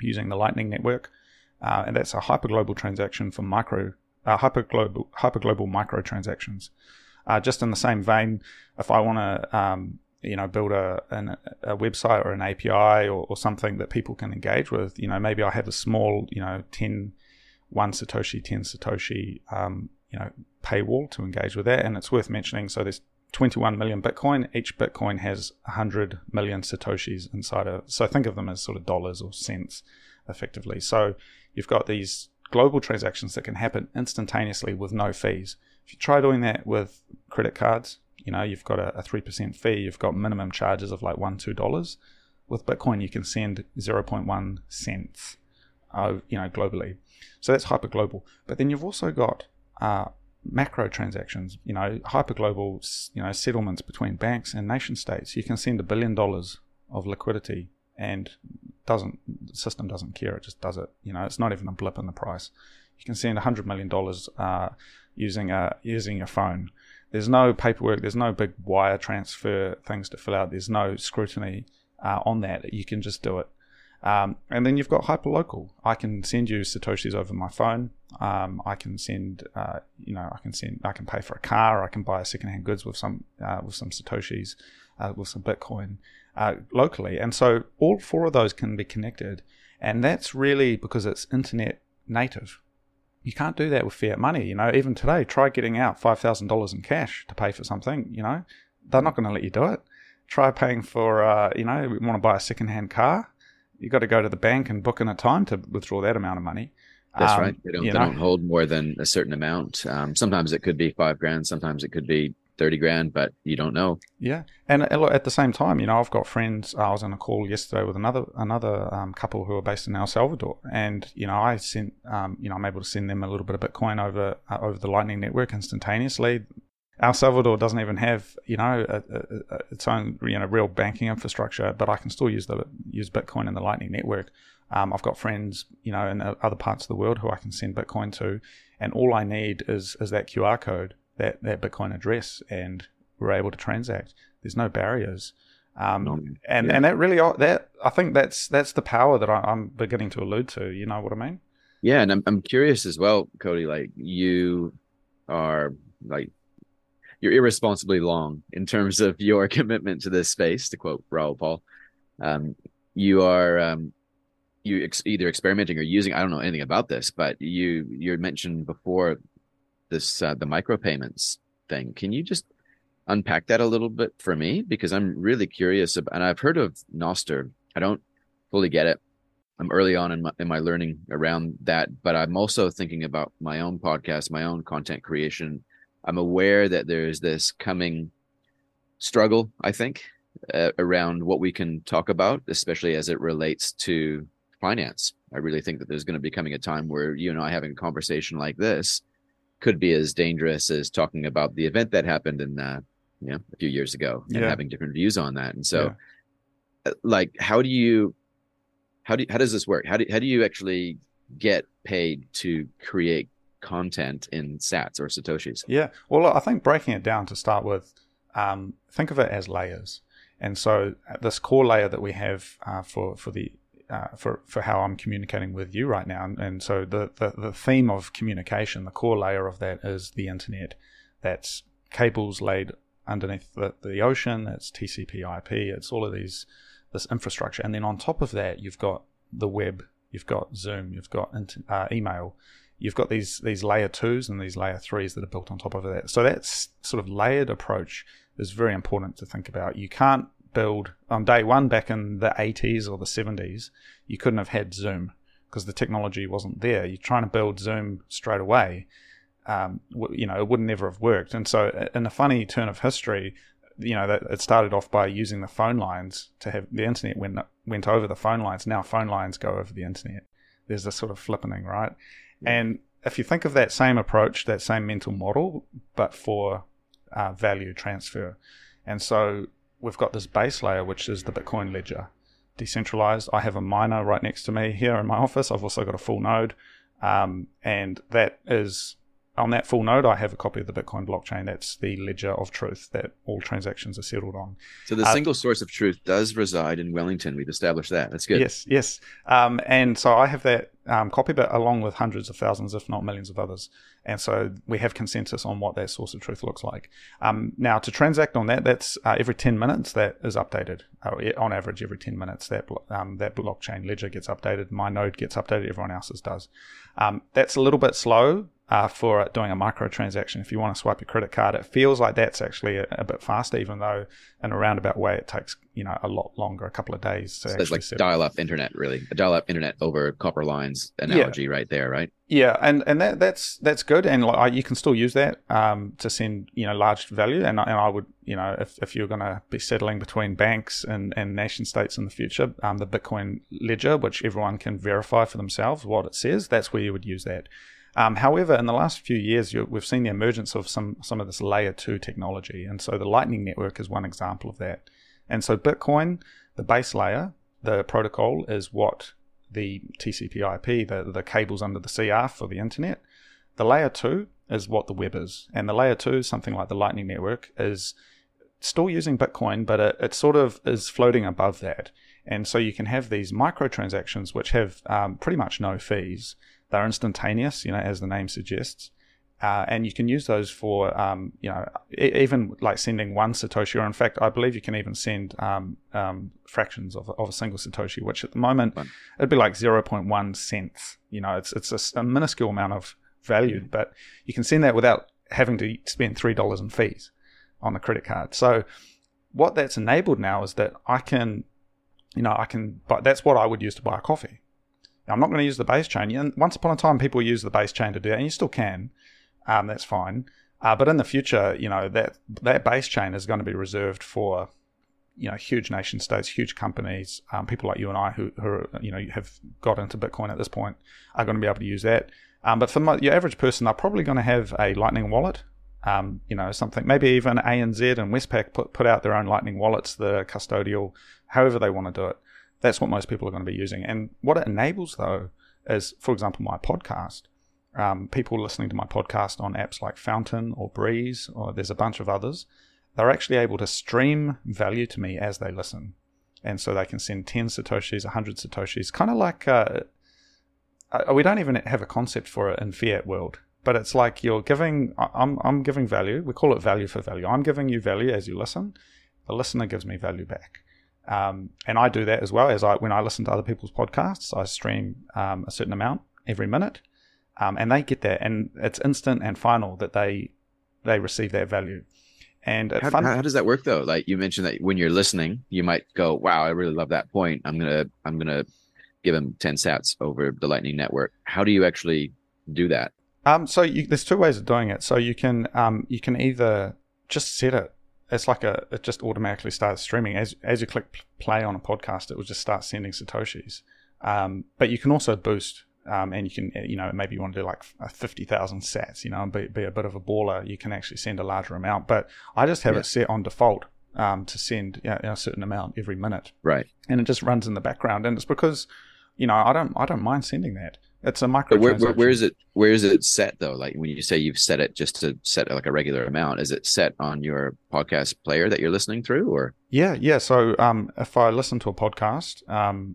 using the Lightning Network, uh, and that's a hyperglobal transaction for micro uh, hyperglobal hyperglobal micro transactions. Uh, just in the same vein, if I want to um, you know build a an, a website or an API or, or, something that people can engage with. You know, maybe I have a small you know 10 one satoshi 10 satoshi um, you know paywall to engage with that, and it's worth mentioning. So there's 21 million Bitcoin. Each Bitcoin has 100 million satoshis inside it. So think of them as sort of dollars or cents, effectively. So you've got these global transactions that can happen instantaneously with no fees. If you try doing that with credit cards, you know, you've got a, a 3% fee, you've got minimum charges of like one, two dollars. With Bitcoin, you can send 0.1 cents, uh, you know, globally. So that's hyper global. But then you've also got uh, macro transactions, you know, hyper global, you know, settlements between banks and nation states. You can send a billion dollars of liquidity and doesn't the system doesn't care. It just does it. You know, it's not even a blip in the price. You can send a hundred million dollars uh, using a using your phone. There's no paperwork. There's no big wire transfer things to fill out. There's no scrutiny uh, on that. You can just do it. Um, and then you've got hyperlocal. I can send you satoshis over my phone. Um, I can send, uh, you know, I can send, I can pay for a car. I can buy secondhand goods with some uh, with some satoshis, uh, with some Bitcoin uh, locally. And so all four of those can be connected, and that's really because it's internet native you can't do that with fiat money. You know, even today, try getting out five thousand dollars in cash to pay for something. You know, they're not going to let you do it. Try paying for, uh, you know, you want to buy a second-hand car. You got to go to the bank and book in a time to withdraw that amount of money. That's um, right. They don't, they don't hold more than a certain amount. Um, sometimes it could be five grand. Sometimes it could be 30 grand, but you don't know. Yeah. And at the same time, you know, I've got friends. I was on a call yesterday with another another um, couple who are based in El Salvador. And, you know, I sent, um, you know, I'm able to send them a little bit of Bitcoin over uh, over the Lightning Network instantaneously. El Salvador doesn't even have, you know, a, a, a, its own, you know, real banking infrastructure, but I can still use the use Bitcoin in the Lightning Network. Um, I've got friends, you know, in other parts of the world who I can send Bitcoin to, and all I need is is that QR code that, that Bitcoin address and we're able to transact. There's no barriers. Um, and yeah. and that really that I think that's that's the power that I, am beginning to allude to. You know what I mean? Yeah, and I'm I'm curious as well, Cody. Like you are like you're irresponsibly long in terms of your commitment to this space. To quote Raoul Paul, um, you are um, you ex- either experimenting or using. I don't know anything about this, but you you mentioned before this uh, the micropayments thing. Can you just unpack that a little bit for me because I'm really curious about, and I've heard of Nostr. I don't fully get it. I'm early on in my, in my learning around that, but I'm also thinking about my own podcast, my own content creation. I'm aware that there's this coming struggle, I think, uh, around what we can talk about, especially as it relates to finance. I really think that there's going to be coming a time where you and I having a conversation like this could be as dangerous as talking about the event that happened in uh, you know a few years ago and yeah. having different views on that. And so, yeah. Uh, like, how do you how do you, how does this work? How do how do you actually get paid to create content in Sats or Satoshis? Yeah, well, I think breaking it down to start with, um, think of it as layers. And so uh, this core layer that we have uh, for for the uh, for for how I'm communicating with you right now, and, and so the, the the theme of communication, the core layer of that is the internet. That's cables laid underneath the, the ocean. It's TCP/IP. It's all of these this infrastructure, and then on top of that, you've got the web, you've got Zoom, you've got uh, email, you've got these these layer twos and these layer threes that are built on top of that. So that sort of layered approach is very important to think about. You can't build on day one back in the 80s or the 70s. You couldn't have had Zoom because the technology wasn't there. You're trying to build Zoom straight away. Um, you know, it would never have worked. And so, in a funny turn of history, you know, that it started off by using the phone lines to have the internet went went over the phone lines. Now phone lines go over the internet. There's this sort of flippening, right? Yeah. And if you think of that same approach, that same mental model, but for uh, value transfer, and so we've got this base layer, which is the Bitcoin ledger, decentralized. I have a miner right next to me here in my office. I've also got a full node, um, and that is on that full node, I have a copy of the Bitcoin blockchain. That's the ledger of truth that all transactions are settled on. So the uh, single source of truth does reside in Wellington. We've established that. That's good. Yes, yes. Um, and so I have that um, copy, but along with hundreds of thousands, if not millions of others. And so we have consensus on what that source of truth looks like. Um, now, to transact on that, that's uh, every 10 minutes that is updated. Uh, on average, every 10 minutes, that um, that blockchain ledger gets updated. My node gets updated. Everyone else's does. Um, that's a little bit slow uh, for doing a micro transaction. If you want to swipe your credit card, it feels like that's actually a, a, bit faster, even though in a roundabout way it takes you know a lot longer, a couple of days. To so it's like dial-up internet, really, a dial-up internet over copper lines analogy, yeah. right there, right? Yeah, and and that that's that's good, and like, you can still use that um, to send you know large value, and and I would you know if, if you're going to be settling between banks and and nation states in the future, um, the Bitcoin ledger, which everyone can verify for themselves what it says, that's where you would use that. Um, however, in the last few years, we've seen the emergence of some some of this layer two technology, and so the Lightning Network is one example of that. And so Bitcoin, the base layer, the protocol is what the TCP/IP, the the cables under the sea are for the internet. The layer two is what the web is, and the layer two, something like the Lightning Network, is still using Bitcoin, but it, it sort of is floating above that. And so you can have these microtransactions which have um, pretty much no fees they're instantaneous, you know, as the name suggests. Uh, and you can use those for, um, you know, even like sending one Satoshi, or in fact, I believe you can even send um, um, fractions of, of a single Satoshi, which at the moment it'd be like 0.1 cents. You know, it's it's a, a minuscule amount of value, but you can send that without having to spend $3 in fees on the credit card. So what that's enabled now is that I can, you know, I can, but that's what I would use to buy a coffee. I'm not going to use the base chain. And once upon a time, people use the base chain to do that, and you still can. Um, that's fine. Uh, but in the future, you know that that base chain is going to be reserved for you know huge nation states, huge companies, um, people like you and I who, who you know have got into Bitcoin at this point are going to be able to use that. Um, but for my, your average person, they're probably going to have a Lightning wallet. Um, you know, something maybe even ANZ and Westpac put put out their own Lightning wallets, the custodial, however they want to do it. That's what most people are going to be using. And what it enables, though, is, for example, my podcast. Um, people listening to my podcast on apps like Fountain or Breez, or there's a bunch of others, they're actually able to stream value to me as they listen. And so they can send 10 Satoshis, 100 Satoshis, kind of like uh, uh, we don't even have a concept for it in fiat world. but it's like you're giving. I'm I'm giving value. We call it value for value. I'm giving you value as you listen. The listener gives me value back. Um, and I do that as well as I when I listen to other people's podcasts, I stream um, a certain amount every minute, um, and they get that, and it's instant and final that they they receive that value. And how, fun- how, does that work though? Like you mentioned that when you're listening, you might go, "Wow, I really love that point. I'm gonna I'm gonna give him ten sats over the Lightning Network." How do you actually do that? Um, so you, there's two ways of doing it. So you can um, you can either just set it it's like a it just automatically starts streaming as as you click play on a podcast it will just start sending satoshis um, but you can also boost um, and you can you know maybe you want to do like 50,000 sats you know and be, be, a bit of a baller you can actually send a larger amount but I just have yeah. it set on default um, to send you know, a certain amount every minute right and it just runs in the background and it's because you know I don't I don't mind sending that it's a micro. Where, where, where is it? Where is it set though? Like when you say you've set it just to set like a regular amount, is it set on your podcast player that you're listening through, or? Yeah, yeah. So um, if I listen to a podcast, um,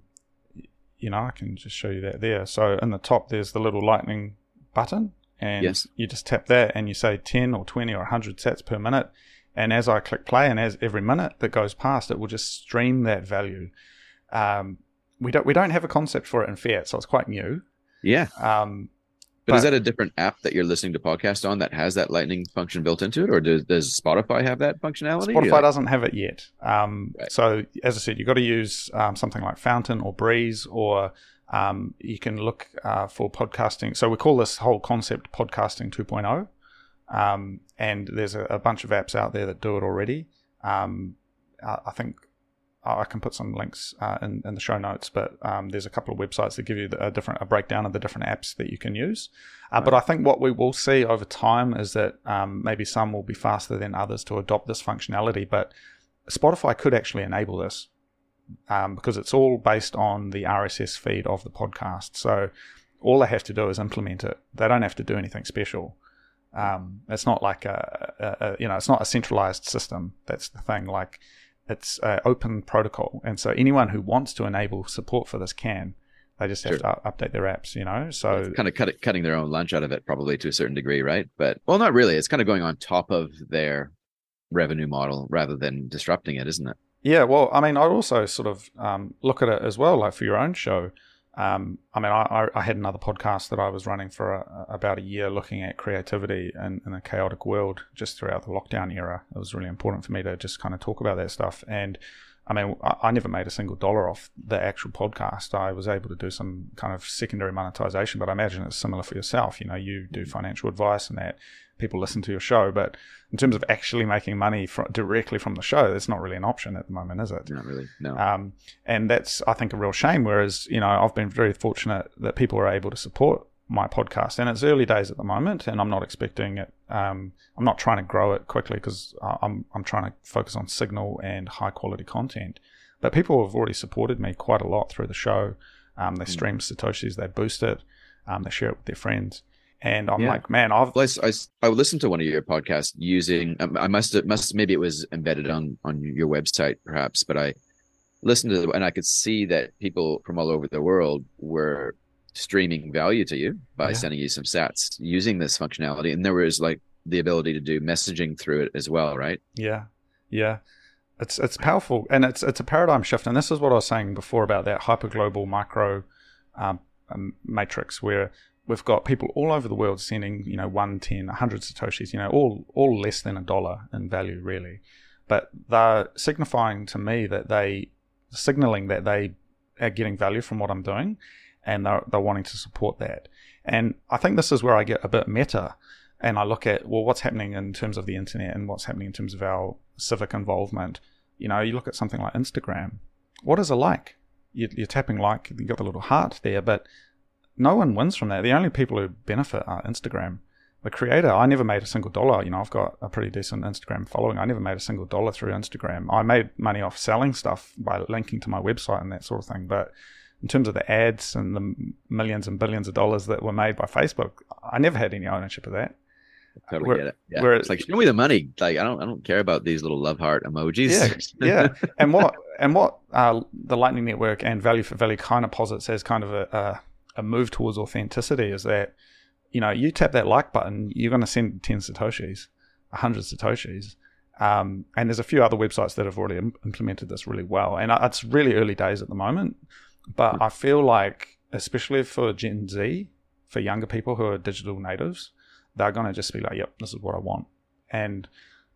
you know, I can just show you that there. So in the top, there's the little lightning button, and yes. you just tap that, and you say ten or twenty or hundred sats per minute. And as I click play, and as every minute that goes past, it will just stream that value. Um, we don't we don't have a concept for it in fiat, so it's quite new. Yeah. Um, but, but, is that a different app that you're listening to podcast on that has that Lightning function built into it, or does, does Spotify have that functionality? Spotify like... doesn't have it yet. Um, right. So, as I said, you've got to use um, something like Fountain or Breez, or um, you can look uh, for podcasting. So, we call this whole concept podcasting 2.0. Um, and there's a, a, bunch of apps out there that do it already. Um, I think I can put some links uh, in, in the show notes, but um, there's a couple of websites that give you a different a breakdown of the different apps that you can use. Uh, right. But I think what we will see over time is that um, maybe some will be faster than others to adopt this functionality. But Spotify could actually enable this um, because it's all based on the RSS feed of the podcast. So all they have to do is implement it. They don't have to do anything special. Um, it's not like a, a, a, you know, it's not a centralized system. That's the thing. Like it's an open protocol, and so anyone who wants to enable support for this can. They just have sure. to update their apps, you know. So yeah, kind of cut it, cutting their own lunch out of it, probably to a certain degree, right? But well, not really. It's kind of going on top of their revenue model rather than disrupting it, isn't it? Yeah. Well, I mean, I also sort of um, look at it as well, like for your own show. Um, I mean, I, I, had another podcast that I was running for a, about a year looking at creativity in, in, a chaotic world just throughout the lockdown era. It was really important for me to just kind of talk about that stuff. And I mean, I, I never made a single dollar off the actual podcast. I was able to do some kind of secondary monetization, but I imagine it's similar for yourself. You know, you do financial advice and that people listen to your show. But in terms of actually making money directly from the show, that's not really an option at the moment, is it? Not really, no. Um, and that's, I think, a real shame. Whereas, you know, I've been very fortunate that people are able to support my podcast, and it's early days at the moment, and I'm not expecting it. Um, I'm not trying to grow it quickly because I'm I'm trying to focus on signal and high quality content. But people have already supported me quite a lot through the show. Um, they hmm. stream satoshis, they boost it, um, they share it with their friends. And I'm yeah. like, man, I've I, I, listened to one of your podcasts using um, I must have must maybe it was embedded on on your website perhaps, but I listened to it and I could see that people from all over the world were streaming value to you by yeah. sending you some sats using this functionality, and there was like the ability to do messaging through it as well, right? Yeah, yeah. It's it's powerful, and it's it's a paradigm shift. And this is what I was saying before about that hyperglobal micro um, um, matrix, where we've got people all over the world sending, you know, one, ten, a hundred satoshis, you know, all all less than a dollar in value, really. But they're signifying to me that they signaling that they are getting value from what I'm doing, and they're they're wanting to support that. And I think this is where I get a bit meta, and I look at well, what's happening in terms of the internet and what's happening in terms of our civic involvement. You know, you look at something like Instagram. What is it like? You're tapping like, you've got the little heart there, but no one wins from that. The only people who benefit are Instagram. The creator, I never made a single dollar. You know, I've got a pretty decent Instagram following. I never made a single dollar through Instagram. I made money off selling stuff by linking to my website and that sort of thing. But in terms of the ads and the millions and billions of dollars that were made by Facebook, I never had any ownership of that. I totally where, get it. Yeah. Where it's like show me the money. Like I don't I don't care about these little love heart emojis. Yeah, yeah. And what and what uh, the Lightning Network and Value for Value kind of posits as kind of a, a a move towards authenticity is that you know, you tap that like button, you're going to send 10 Satoshis, 100 Satoshis. Um, and there's a few other websites that have already Im- implemented this really well. And it's really early days at the moment. But hmm. I feel like, especially for Gen Z, for younger people who are digital natives, they're going to just be like, yep, this is what I want. And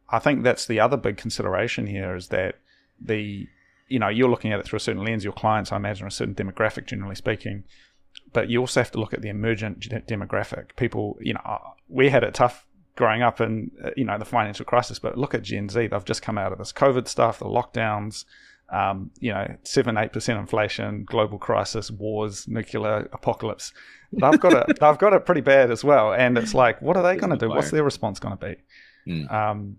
I think that's the other big consideration here is that the, you know, you're looking at it through a certain lens, your clients, I imagine, are a certain demographic, generally speaking. But you also have to look at the emergent demographic. People, you know, we had it tough growing up in, you know, the financial crisis, but look at Gen Z. They've just come out of this COVID stuff, the lockdowns, um, you know, seven, eight percent inflation, global crisis, wars, nuclear apocalypse. They've got it. they've got it pretty bad as well. And it's like, what are they going to do? What's their response going to be? Mm. Um,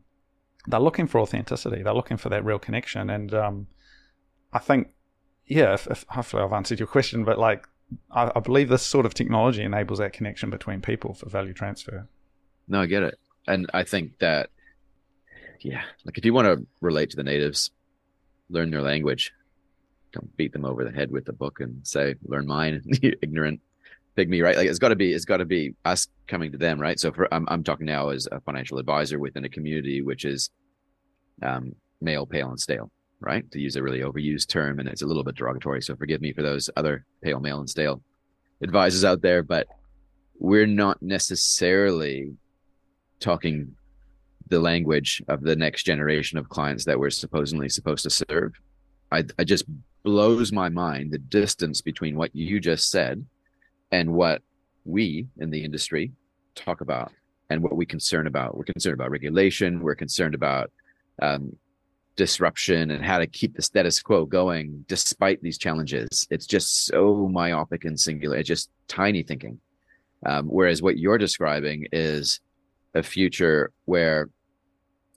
they're looking for authenticity. They're looking for that real connection. And um, I think, yeah, if, if, hopefully I've answered your question, but like, I, I believe this sort of technology enables that connection between people for value transfer. No, I get it. And I think that, yeah, like if you want to relate to the natives, learn their language. Don't beat them over the head with the book and say, learn mine, ignorant pygmy, right? Like it's got to be, it's got to be us coming to them, right? So for, I'm, I'm talking now as a financial advisor within a community which is um, male, pale, and stale, right? To use a really overused term, and it's a little bit derogatory. So forgive me for those other pale, male, and stale advisors out there, but we're not necessarily talking the language of the next generation of clients that we're supposedly supposed to serve. I, I just blows my mind the distance between what you just said and what we in the industry talk about and what we concern about. We're concerned about regulation. We're concerned about um, disruption and how to keep the status quo going despite these challenges. It's just so myopic and singular. It's just tiny thinking. Um, whereas what you're describing is a future where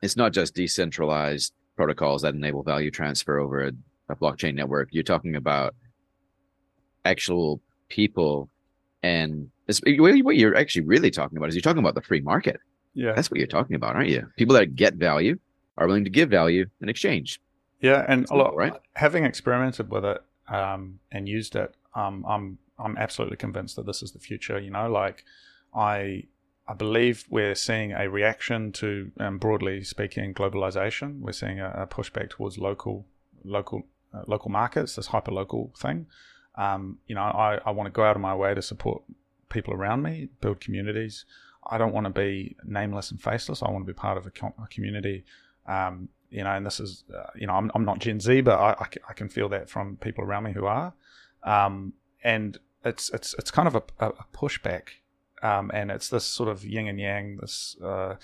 it's not just decentralized protocols that enable value transfer over a, a blockchain network. You're talking about actual people and what you're actually really talking about is you're talking about the free market. Yeah. That's what you're talking about, aren't you? People that get value are willing to give value in exchange. Yeah, and a lot, right? having experimented with it um, and used it, um, I'm I'm absolutely convinced that this is the future. You know, like I I believe we're seeing a reaction to, um, broadly speaking, globalization. We're seeing a, a pushback towards local, local, uh, local markets. This hyper local thing. Um, you know, I, I want to go out of my way to support people around me, build communities. I don't want to be nameless and faceless. I want to be part of a, com- a community. Um, you know, and this is, uh, you know, I'm, I'm not Gen Z, but I, I, I, can feel that from people around me who are. Um, and it's it's it's kind of a, a pushback um, and it's this sort of yin and yang, this uh,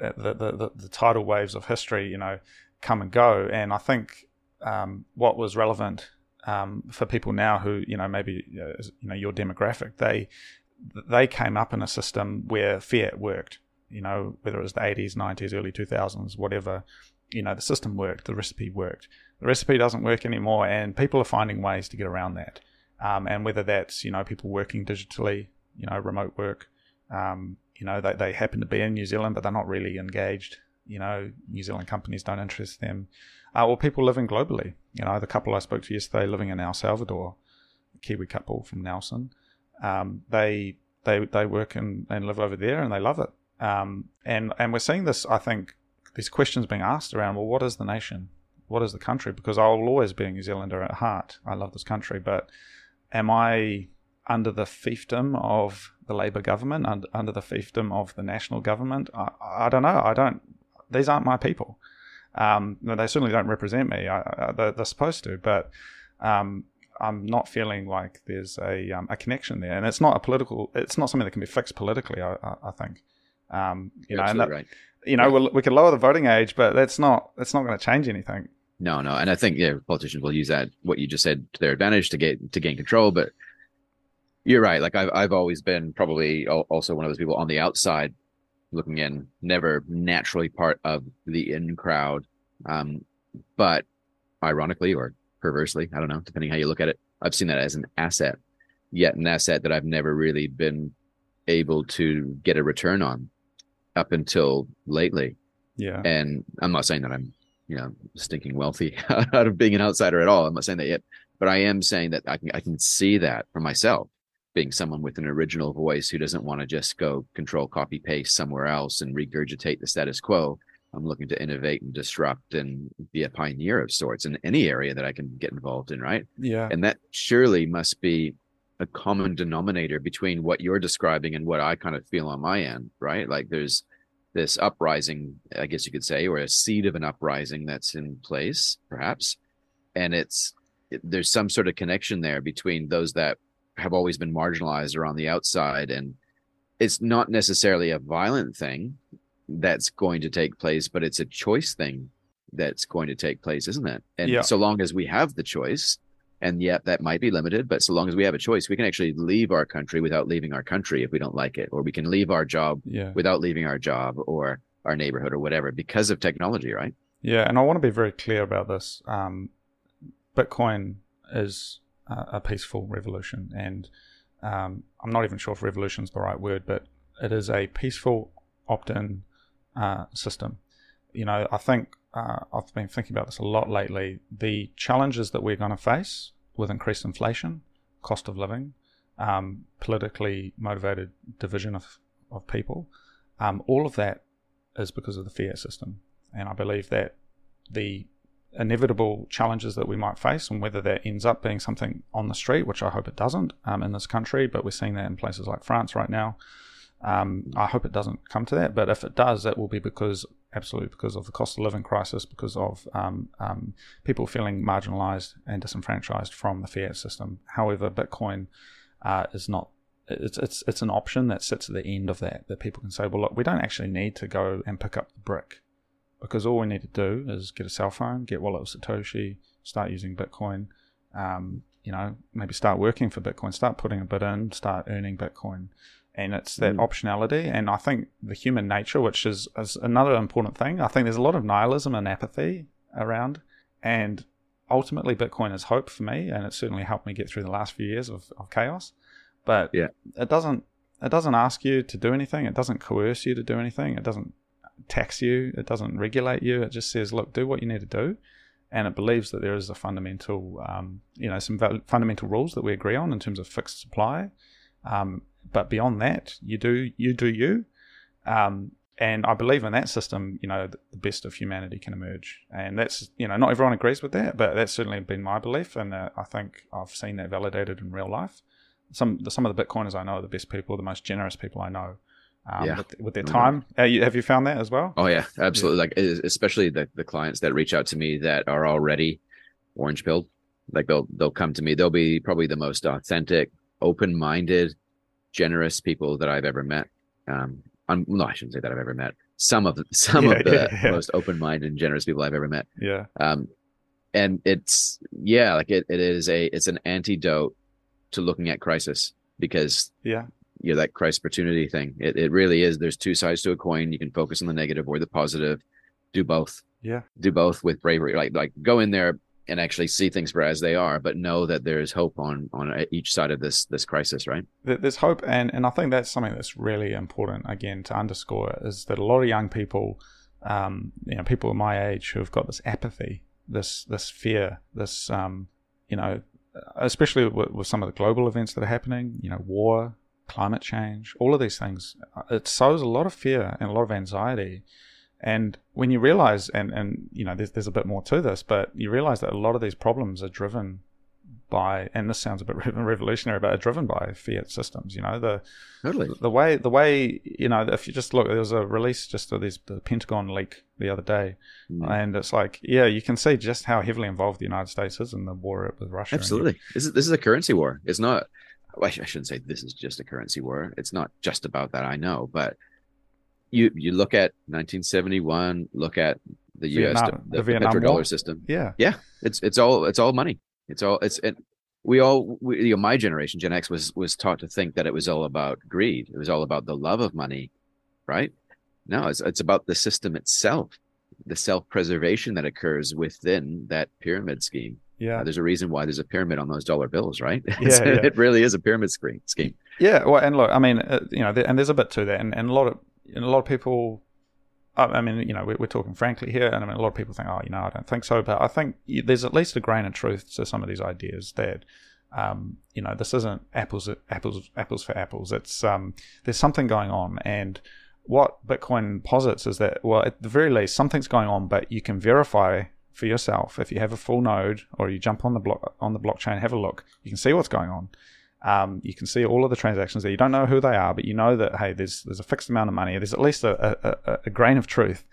the, the, the the tidal waves of history, you know, come and go. And I think um, what was relevant um, for people now who you know maybe uh, you know your demographic, they they came up in a system where fiat worked. You know, whether it was the 80s, 90s, early 2000s, whatever, you know, the system worked, the recipe worked. The recipe doesn't work anymore, and people are finding ways to get around that. Um, and whether that's you know people working digitally you know, remote work. Um, you know, they, they happen to be in New Zealand, but they're not really engaged. You know, New Zealand companies don't interest them. Uh, or people living globally. You know, the couple I spoke to yesterday living in El Salvador, a Kiwi couple from Nelson, um, they they they work and, and live over there and they love it. Um, and and we're seeing this. I think these questions being asked around. Well, what is the nation? What is the country? Because I will always be a New Zealander at heart. I love this country, but am I under the fiefdom of the Labour government, under, under the fiefdom of the national government. I, I don't know. I don't. These aren't my people. Um, they certainly don't represent me. I, I, they're, they're, supposed to, but um, I'm not feeling like there's a um, a connection there, and it's not a political. It's not something that can be fixed politically. I, I think. Um, you know, and that, right. you know, we'll, we can lower the voting age, but that's not that's not going to change anything. No, no, and I think yeah, politicians will use that what you just said to their advantage to get to gain control, but you're right. Like I've I've always been probably also one of those people on the outside looking in, never naturally part of the in crowd. Um, but ironically or perversely, I don't know, depending how you look at it, I've seen that as an asset, yet an asset that I've never really been able to get a return on up until lately. Yeah. And I'm not saying that I'm, you know, stinking wealthy out of being an outsider at all. I'm not saying that yet, but I am saying that I can I can see that for myself being someone with an original voice who doesn't want to just go control copy paste somewhere else and regurgitate the status quo. I'm looking to innovate and disrupt and be a pioneer of sorts in any area that I can get involved in, right? Yeah. And that surely must be a common denominator between what you're describing and what I kind of feel on my end, right? Like there's this uprising, I guess you could say, or a seed of an uprising that's in place, perhaps. And it's it, there's some sort of connection there between those that have always been marginalized or on the outside and it's not necessarily a violent thing that's going to take place but it's a choice thing that's going to take place isn't it and Yeah. so long as we have the choice and yet that might be limited but so long as we have a choice we can actually leave our country without leaving our country if we don't like it or we can leave our job Yeah. without leaving our job or our neighborhood or whatever because of technology right Yeah, and I want to be very clear about this. Um, Bitcoin is a, a peaceful revolution, and um, I'm not even sure if revolution is the right word, but it is a peaceful opt-in uh, system. You know, I think uh, I've been thinking about this a lot lately. The challenges that we're going to face with increased inflation, cost of living, um, politically motivated division of, of people, um, all of that is because of the fiat system. And I believe that the inevitable challenges that we might face, and whether that ends up being something on the street, which I hope it doesn't um, in this country, but we're seeing that in places like France right now. Um, I hope it doesn't come to that, but if it does, that will be because absolutely because of the cost of living crisis, because of um, um, people feeling marginalized and disenfranchised from the fiat system. However, Bitcoin uh, is not. It's it's it's an option that sits at the end of that that people can say, well, look, we don't actually need to go and pick up the brick because all we need to do is get a cell phone, get Wallet of Satoshi, start using Bitcoin. Um, you know, maybe start working for Bitcoin, start putting a bit in, start earning Bitcoin, and it's that Mm. optionality. And I think the human nature, which is, is another important thing. I think there's a lot of nihilism and apathy around, and ultimately Bitcoin is hope for me, and it certainly helped me get through the last few years of, of chaos. But Yeah. it doesn't it doesn't ask you to do anything. It doesn't coerce you to do anything. It doesn't tax you. It doesn't regulate you. It just says, look, do what you need to do. And it believes that there is a fundamental, um, you know, some val- fundamental rules that we agree on in terms of fixed supply. Um, but beyond that, you do you do you. Um, and I believe in that system, you know, the, best of humanity can emerge. And that's, you know, not everyone agrees with that, but that's certainly been my belief. And uh, I think I've seen that validated in real life. Some some of the Bitcoiners I know are the best people, the most generous people I know. Um, Yeah. with, with their No time. Uh, you, have you found that as well? Oh yeah, absolutely. Like especially the the clients that reach out to me that are already orange pilled. Like they'll they'll come to me. They'll be probably the most authentic, open minded, generous people that I've ever met. Um, I'm, no, I shouldn't say that I've ever met. Some of the, some Yeah, of the yeah, yeah. most open minded and generous people I've ever met. Yeah. Um, and it's yeah, like it, it is a it's an antidote to looking at crisis because Yeah. you know that crisis opportunity thing. It it really is. There's two sides to a coin. You can focus on the negative or the positive. Do both. Yeah. Do both with bravery. Like like go in there and actually see things for as they are, but know that there is hope on on each side of this this crisis. Right. There's hope, and, and I think that's something that's really important again to underscore is that a lot of young people, um, you know, people of my age who have got this apathy, this this fear, this um, you know, especially with, with some of the global events that are happening, you know, war, climate change, all of these things, it sows a lot of fear and a lot of anxiety. And when you realize, and, and you know, there's, there's a bit more to this, but you realize that a lot of these problems are driven by, and this sounds a bit revolutionary, but are driven by fiat systems. You know, the Totally. the way the way you know, if you just look, there was a release just of this the Pentagon leak the other day, Mm. and it's like, yeah, you can see just how heavily involved the United States is in the war with Russia. Absolutely. This is this is a currency war. It's not. Well, I shouldn't say this is just a currency war. It's not just about that. I know, but you you look at 1971. Look at the U.S. Vietnam- the, the Vietnam petrodollar War. system. Yeah, yeah, It's it's all it's all money. It's all it's it. We all we, you know my generation Gen X was was taught to think that it was all about greed. It was all about the love of money, right? No, it's it's about the system itself, the self preservation that occurs within that pyramid scheme. yeah, Uh, there's a reason why there's a pyramid on those dollar bills, right? Yeah, yeah. It really is a pyramid scheme. Scheme. yeah. Well, and look, I mean, uh, you know, and there's a bit to that, and, and a lot of and a lot of people. I mean, you know, we're, we're talking frankly here, and I mean, a lot of people think, oh, you know, I don't think so, but I think there's at least a grain of truth to some of these ideas that Um, you know, this isn't apples apples apples for apples. It's um, there's something going on, and what Bitcoin posits is that well, at the very least, something's going on, but you can verify for yourself if you have a full node or you jump on the block on the blockchain, have a look. You can see what's going on. Um, you can see all of the transactions there. You don't know who they are, but you know that hey, there's there's a fixed amount of money. There's at least a, a, a grain of truth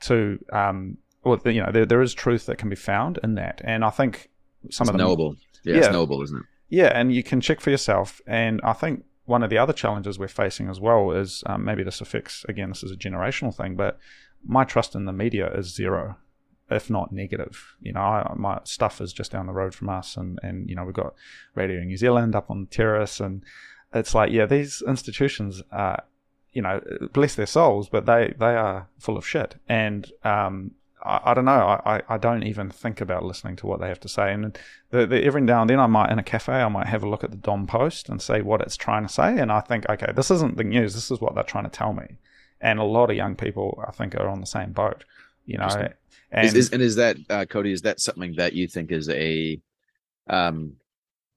to um, well, you know, there, there is truth that can be found in that, and I think some it's of them knowable. Yeah, yeah, it's knowable, isn't it? Yeah, and you can check for yourself. And I think one of the other challenges we're facing as well is um, maybe this affects again, this is a generational thing, but my trust in the media is zero if not negative. You know, I, my stuff is just down the road from us, and and you know we've got Radio New Zealand up on the terrace, and it's like yeah, these institutions are, you know, bless their souls, but they they are full of shit, and um, I, don't know. I, I don't even think about listening to what they have to say. And the, the, every now and then, I might in a cafe, I might have a look at the Dom Post and see what it's trying to say. And I think, okay, this isn't the news. This is what they're trying to tell me. And a lot of young people, I think, are on the same boat. You know, and is, is, and is that uh, Cody? Is that something that you think is a um,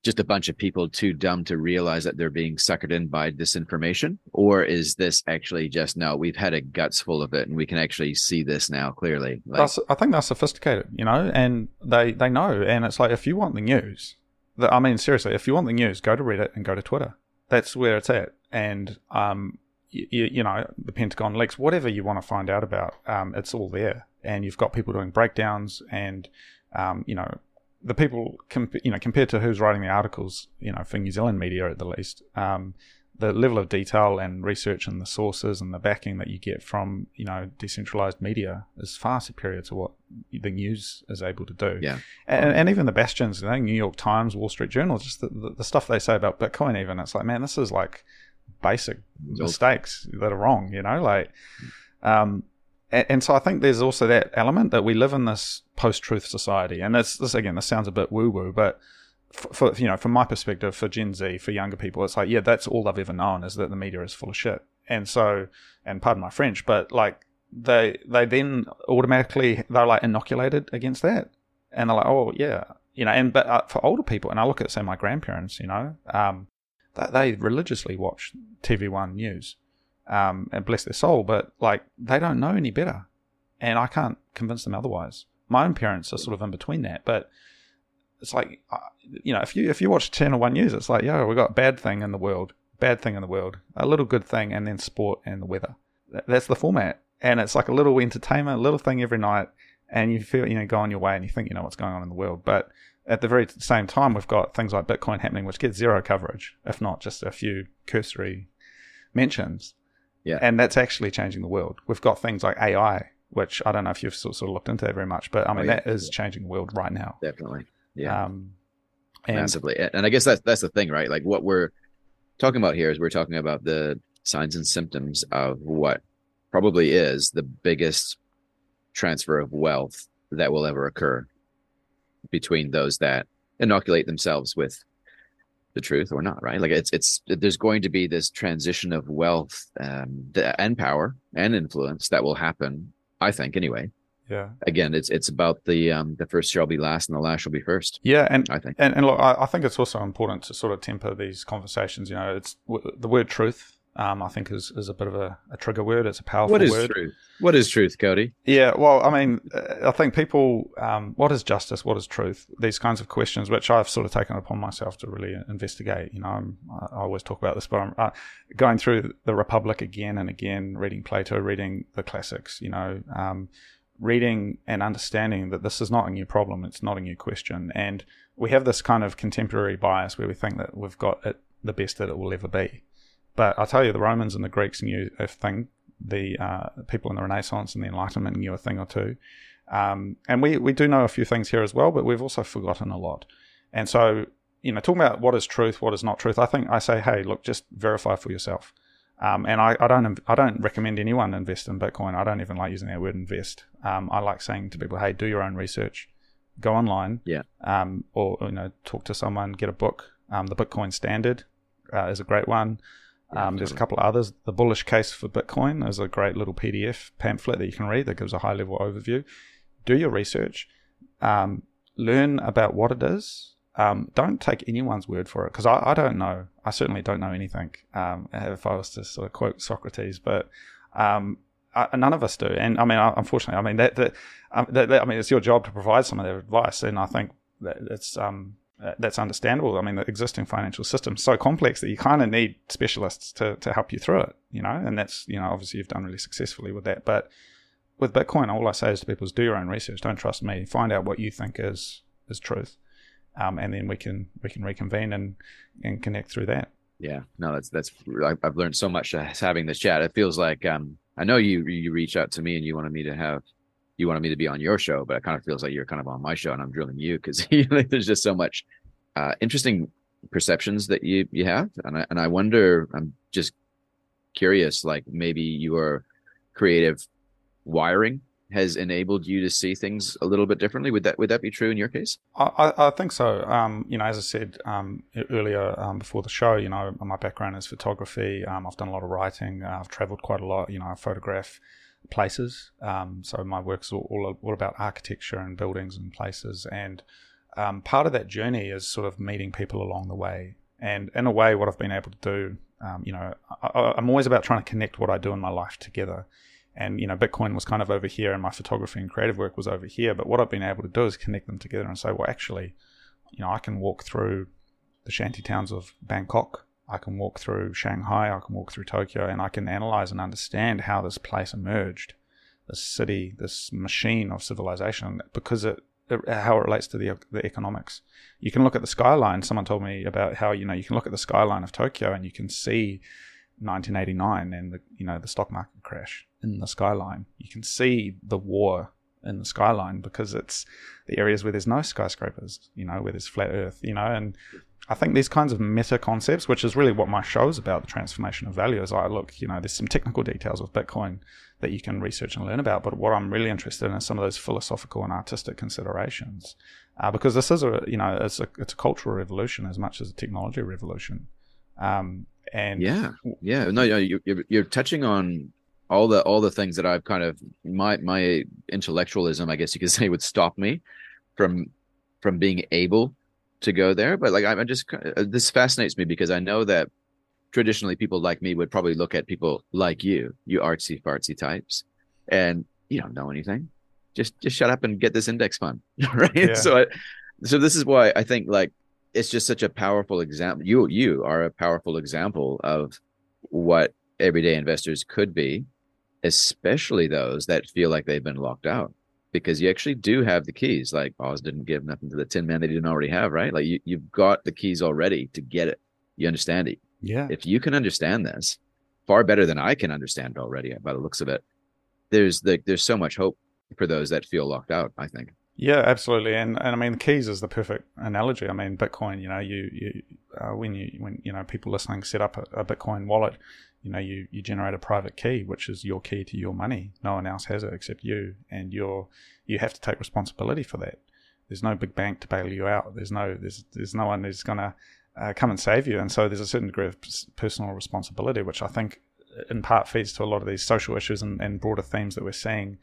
just a bunch of people too dumb to realize that they're being suckered in by disinformation, or is this actually just no? We've had a guts full of it, and we can actually see this now clearly. Like, I think they're sophisticated, you know, and they they know. And it's like if you want the news, the, I mean, seriously, if you want the news, go to Reddit and go to Twitter. That's where it's at. And um, you, you know, the Pentagon leaks, whatever you want to find out about, um, it's all there. And you've got people doing breakdowns and, um, you know, the people, comp- you know, compared to who's writing the articles, you know, for New Zealand media at the least, um, the level of detail and research and the sources and the backing that you get from, you know, decentralized media is far superior to what the news is able to do. Yeah. And, and even the bastions, you know, New York Times, Wall Street Journal, just the, the, the stuff they say about Bitcoin, even, it's like, man, this is like, basic mistakes that are wrong, you know, like, um, and, so I think there's also that element that we live in this post-truth society, and this, this again, this sounds a bit woo-woo, but for, for, you know, from my perspective, for Gen Z, for younger people, it's like, yeah, that's all I've ever known is that the media is full of shit, and so, and pardon my French, but like they they then automatically they're like inoculated against that, and they're like, oh yeah, you know, and but uh, for older people, and I look at say my grandparents, you know, um, they religiously watch TV One news, um, and bless their soul, but like they don't know any better, and I can't convince them otherwise. My own parents are sort of in between that, but it's like uh, you know, if you if you watch Channel One News, it's like yo, we got a bad thing in the world, bad thing in the world, a little good thing, and then sport and the weather. That's the format, and it's like a little entertainment, a little thing every night, and you feel you know go on your way and you think you know what's going on in the world, but at the very same time, we've got things like Bitcoin happening, which get zero coverage, if not just a few cursory mentions. Yeah. And that's actually changing the world. We've got things like AI, which I don't know if you've sort of looked into that very much, but I mean, oh, yeah. that is changing the world right now. Definitely. Yeah. Um, and, Massively. And I guess that's, that's the thing, right? Like what we're talking about here is we're talking about the signs and symptoms of what probably is the biggest transfer of wealth that will ever occur between those that inoculate themselves with the truth or not right? Like it's it's there's going to be this transition of wealth um, and power and influence that will happen i think anyway. Yeah. Again it's it's about the um the first shall be last and the last shall be first yeah and i think. and, and look I, I think it's also important to sort of temper these conversations you know it's the word truth um, I think is, is a bit of a, a, trigger word. It's a powerful what is word. Truth? What is truth, Cody? Yeah, well, I mean, I think people, um, what is justice? What is truth? These kinds of questions, which I've sort of taken upon myself to really investigate. You know, I'm, i always talk about this, but I'm uh, going through the Republic again and again, reading Plato, reading the classics. You know, um, reading and understanding that this is not a new problem. It's not a new question, and we have this kind of contemporary bias where we think that we've got it the best that it will ever be but I tell you, the Romans and the Greeks knew a thing. The uh, people in the Renaissance and the Enlightenment knew a thing or two. Um, and we, we do know a few things here as well, but we've also forgotten a lot. And so, you know, talking about what is truth, what is not truth, I think I say, hey, look, just verify for yourself. Um, and I, I, don't I don't recommend anyone invest in Bitcoin. I don't even like using that word invest. Um, I like saying to people, hey, do your own research, go online, yeah, um, or you know, talk to someone, get a book. Um, the Bitcoin Standard uh, is a great one. Um, there's a couple of others. The Bullish Case for Bitcoin is a great little PDF pamphlet that you can read that gives a high level overview. Do your research, um, learn about what it is, um, don't take anyone's word for it because I, I, don't know. I certainly don't know anything. Um, if I was to sort of quote Socrates, but um, I, none of us do. And I mean, unfortunately, I mean that, that, um, that, that, I mean, it's your job to provide some of that advice, and I think that it's um, that's understandable. I mean, the existing financial system is so complex that you kind of need specialists to to help you through it. You know, and that's you know obviously you've done really successfully with that, but with Bitcoin, all I say is to people is do your own research. Don't trust me. Find out what you think is is truth, um, and then we can we can reconvene and and connect through that. Yeah, no, that's that's I've learned so much having this chat. It feels like um, I know you you reach out to me and you wanted me to have you wanted me to be on your show, but it kind of feels like you're kind of on my show and I'm drilling you because there's just so much uh, interesting perceptions that you you have, and I and I wonder. I'm just curious, like maybe your creative wiring has enabled you to see things a little bit differently. Would that would that be true in your case? I, I think so. Um, you know, as I said um, earlier um, before the show, you know, my background is photography. Um, I've done a lot of writing. Uh, I've travelled quite a lot. You know, I photograph places. Um, so my work's all, all, all about architecture and buildings and places. And um, part of that journey is sort of meeting people along the way. And in a way, what I've been able to do, you know, I, I'm always about trying to connect what I do in my life together and you know bitcoin was kind of over here and my photography and creative work was over here but what i've been able to do is connect them together and say well actually you know i can walk through the shanty towns of bangkok i can walk through shanghai i can walk through tokyo and i can analyze and understand how this place emerged this city this machine of civilization because it, it how it relates to the, the economics you can look at the skyline someone told me about how you know you can look at the skyline of tokyo and you can see 1989 and the you know the stock market crash in the skyline. You can see the war in the skyline because it's the areas where there's no skyscrapers, you know, where there's flat Earth, you know, and I think these kinds of meta concepts, which is really what my show is about, the transformation of value, is I look, you know, there's some technical details of Bitcoin that you can research and learn about, but what I'm really interested in is some of those philosophical and artistic considerations, uh, because this is a, you know, it's a it's a cultural revolution as much as a technology revolution. Um, and yeah, yeah, no, you're, you're touching on all the all the things that I've kind of my my intellectualism, I guess you could say, would stop me from from being able to go there. But like I, I just uh, this fascinates me because I know that traditionally people like me would probably look at people like you, you artsy fartsy types, and you don't know anything. Just just shut up and get this index fund, right? Yeah. So I, so this is why I think like it's just such a powerful example. You you are a powerful example of what everyday investors could be especially those that feel like they've been locked out because you actually do have the keys. Like Oz didn't give nothing to the Tin Man that he didn't already have, right? Like you, you've got the keys already to get it. You understand it. Yeah. If you can understand this far better than I can understand it already by the looks of it, there's the, there's so much hope for those that feel locked out, I think. Yeah, absolutely, and and I mean, keys is the perfect analogy. I mean, Bitcoin. You know, you you uh, when you when you know people listening set up a, a Bitcoin wallet, you know you, you generate a private key which is your key to your money. No one else has it except you. And you're you have to take responsibility for that. There's no big bank to bail you out. There's no there's there's no one who's going to uh, come and save you. And so there's a certain degree of personal responsibility which i think in part feeds to a lot of these social issues and, and broader themes that we're seeing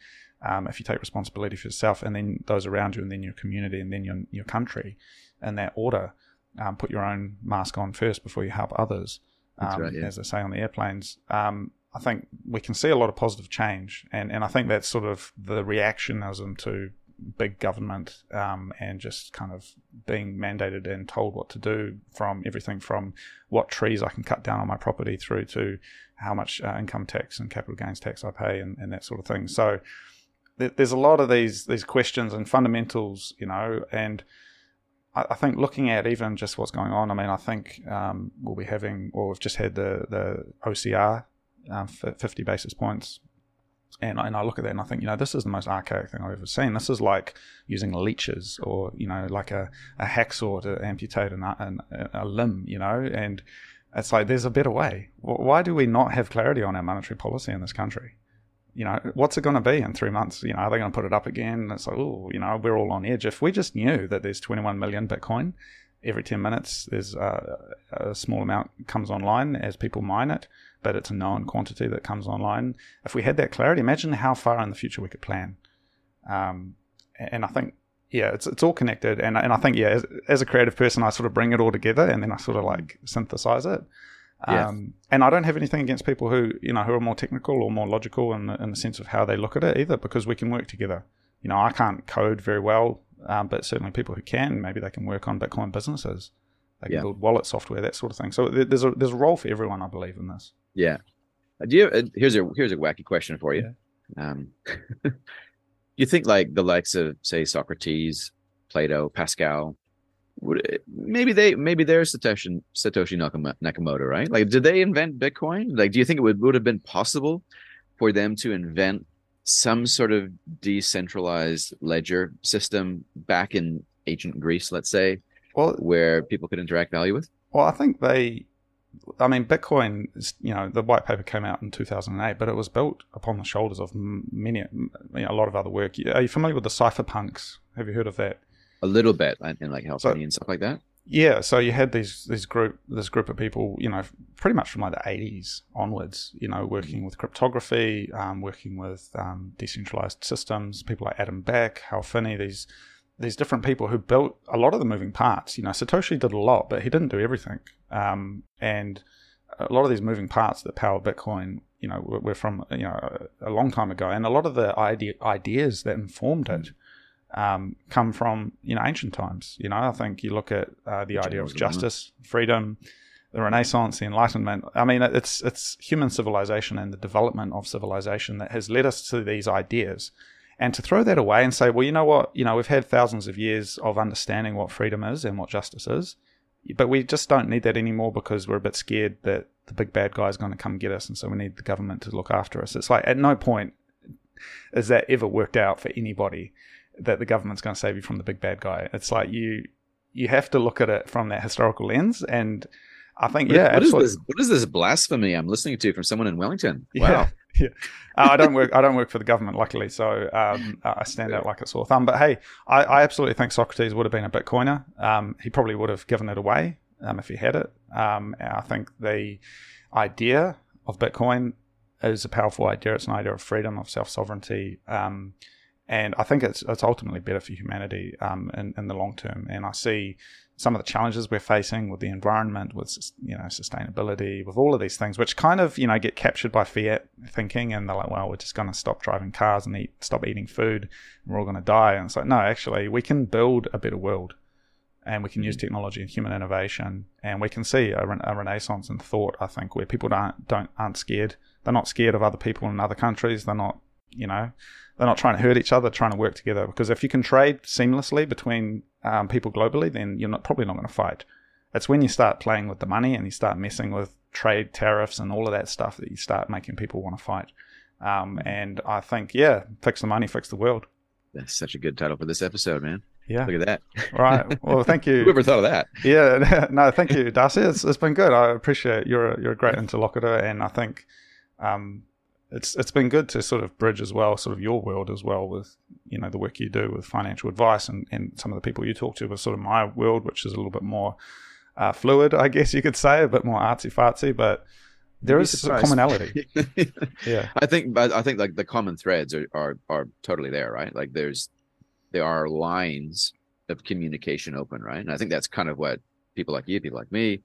um, if you take responsibility for yourself and then those around you and then your community and then your, your country in that order um, put your own mask on first before you help others um, right, yeah. as they say on the airplanes. Um, I think we can see a lot of positive change, and, and I think that's sort of the reactionism to big government um, and just kind of being mandated and told what to do from everything from what trees I can cut down on my property through to how much uh, income tax and capital gains tax I pay and, and that sort of thing. So there's a lot of these these questions and fundamentals, you know, and I, I think looking at even just what's going on, I mean, I think um, we'll be having, or we've just had the the OCR um, for 50 basis points. And, and I look at that and I think, you know, this is the most archaic thing I've ever seen. This is like using leeches or, you know, like a, a hacksaw to amputate an, an, a limb, you know, and it's like there's a better way. Why do we not have clarity on our monetary policy in this country? You know, what's it going to be in three months? You know, are they going to put it up again? And it's like, oh, you know, we're all on edge. If we just knew that there's 21 million Bitcoin every 10 minutes, there's a, a small amount comes online as people mine it, but it's a known quantity that comes online. If we had that clarity, imagine how far in the future we could plan. Um, and I think, yeah, it's it's all connected, and and I think yeah, as, as, a creative person, I sort of bring it all together, and then I sort of like synthesize it. Yeah. Um, and I don't have anything against people who you know who are more technical or more logical in the, in the sense of how they look at it either, because we can work together. You know, I can't code very well, um, but certainly people who can, maybe they can work on Bitcoin businesses. They can yeah. build wallet software, that sort of thing. So there's a there's a role for everyone, I believe, in this. Yeah. Uh, do you? Uh, here's a here's a wacky question for you. Yeah. Um, you think like the likes of say Socrates, Plato, Pascal, maybe they maybe they're Satoshi Satoshi Nakamoto, right? Like, did they invent Bitcoin? Like, do you think it would would have been possible for them to invent some sort of decentralized ledger system back in ancient Greece, let's say, well, where people could interact value with? Well, I think they I mean, Bitcoin, is, you know, the white paper came out in 2008, but it was built upon the shoulders of many, you know, a lot of other work. Are you familiar with the cypherpunks? Have you heard of that? A little bit, in like Helsinki so, and stuff like that. Yeah, so you had these this group this group of people, you know, pretty much from like the 80s onwards, you know, working with cryptography, um, working with um, decentralized systems. People like Adam Back, Hal Finney, these these different people who built a lot of the moving parts. You know, Satoshi did a lot, but he didn't do everything. Um, and a lot of these moving parts that power Bitcoin, you know, were from you know a long time ago, and a lot of the idea, ideas that informed it um, come from you know ancient times. You know, I think you look at uh, the idea of justice, freedom, the Renaissance, the Enlightenment. I mean, it's it's human civilization and the development of civilization that has led us to these ideas. And to throw that away and say, well, you know what, you know, we've had thousands of years of understanding what freedom is and what justice is but we just don't need that anymore because we're a bit scared that the big bad guy is going to come get us, and so we need the government to look after us. It's like at no point is that ever worked out for anybody that the government's going to save you from the big bad guy. It's like you you have to look at it from that historical lens, and I think what, yeah, what is this? What is this blasphemy I'm listening to from someone in Wellington? Wow. Yeah. yeah. Uh, I don't work. I don't work for the government, luckily, so um, I stand out like a sore thumb. But hey, I, I, absolutely think Socrates would have been a Bitcoiner. Um, he probably would have given it away um, if he had it. Um, I think the idea of Bitcoin is a powerful idea. It's an idea of freedom, of self sovereignty, um, and I think it's it's ultimately better for humanity um, in in the long term. And I see some of the challenges we're facing with the environment, with you know sustainability, with all of these things, which kind of you know get captured by fiat thinking, and they're like, well, we're just going to stop driving cars and eat, stop eating food, and we're all going to die. And it's like, no, actually, we can build a better world, and we can use mm-hmm. technology and human innovation, and we can see a, a renaissance in thought. I think where people don't don't aren't scared. They're not scared of other people in other countries. They're not, you know, they're not trying to hurt each other, trying to work together. Because if you can trade seamlessly between um, people globally, then you're not, probably not going to fight. It's when you start playing with the money and you start messing with trade tariffs and all of that stuff that you start making people want to fight. Um, and I think, yeah, fix the money, fix the world. That's such a good title for this episode, man. Yeah. Look at that. right. Well, thank you. Whoever thought of that? Yeah. No, thank you, Darcy. It's, it's been good. I appreciate you're a, you're a great interlocutor, and I think um, it's it's been good to sort of bridge as well, sort of your world as well with you know the work you do with financial advice and, and some of the people you talk to with sort of my world, which is a little bit more uh, fluid, I guess you could say, a bit more artsy fartsy, but there is a commonality. yeah, I think I think like the common threads are, are are totally there, right? Like there's there are lines of communication open, right? And I think that's kind of what people like you, people like me,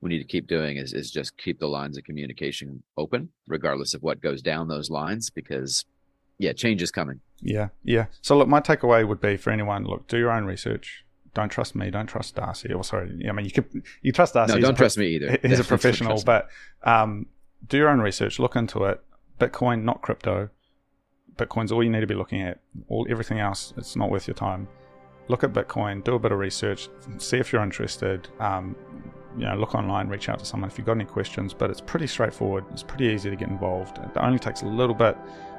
we need to keep doing is is just keep the lines of communication open, regardless of what goes down those lines, because yeah, change is coming. Yeah, yeah. So look, my takeaway would be for anyone: look, do your own research. Don't trust me. Don't trust Darcy. Or sorry, I mean, you could you trust Darcy. No, don't trust me either. He's a professional, but um, do your own research. Look into it. Bitcoin, not crypto. Bitcoin's all you need to be looking at. All everything else, it's not worth your time. Look at Bitcoin. Do a bit of research. See if you're interested. Um, you know, look online, reach out to someone if you've got any questions. But it's pretty straightforward. It's pretty easy to get involved. It only takes a little bit,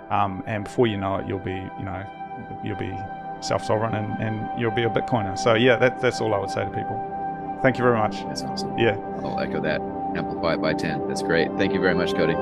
um, and before you know it, you'll be, you know, you'll be self-sovereign and, and you'll be a Bitcoiner. So yeah, that, that's all I would say to people. Thank you very much. That's awesome. Yeah, I'll echo that. Amplify it by ten. That's great. Thank you very much, Cody.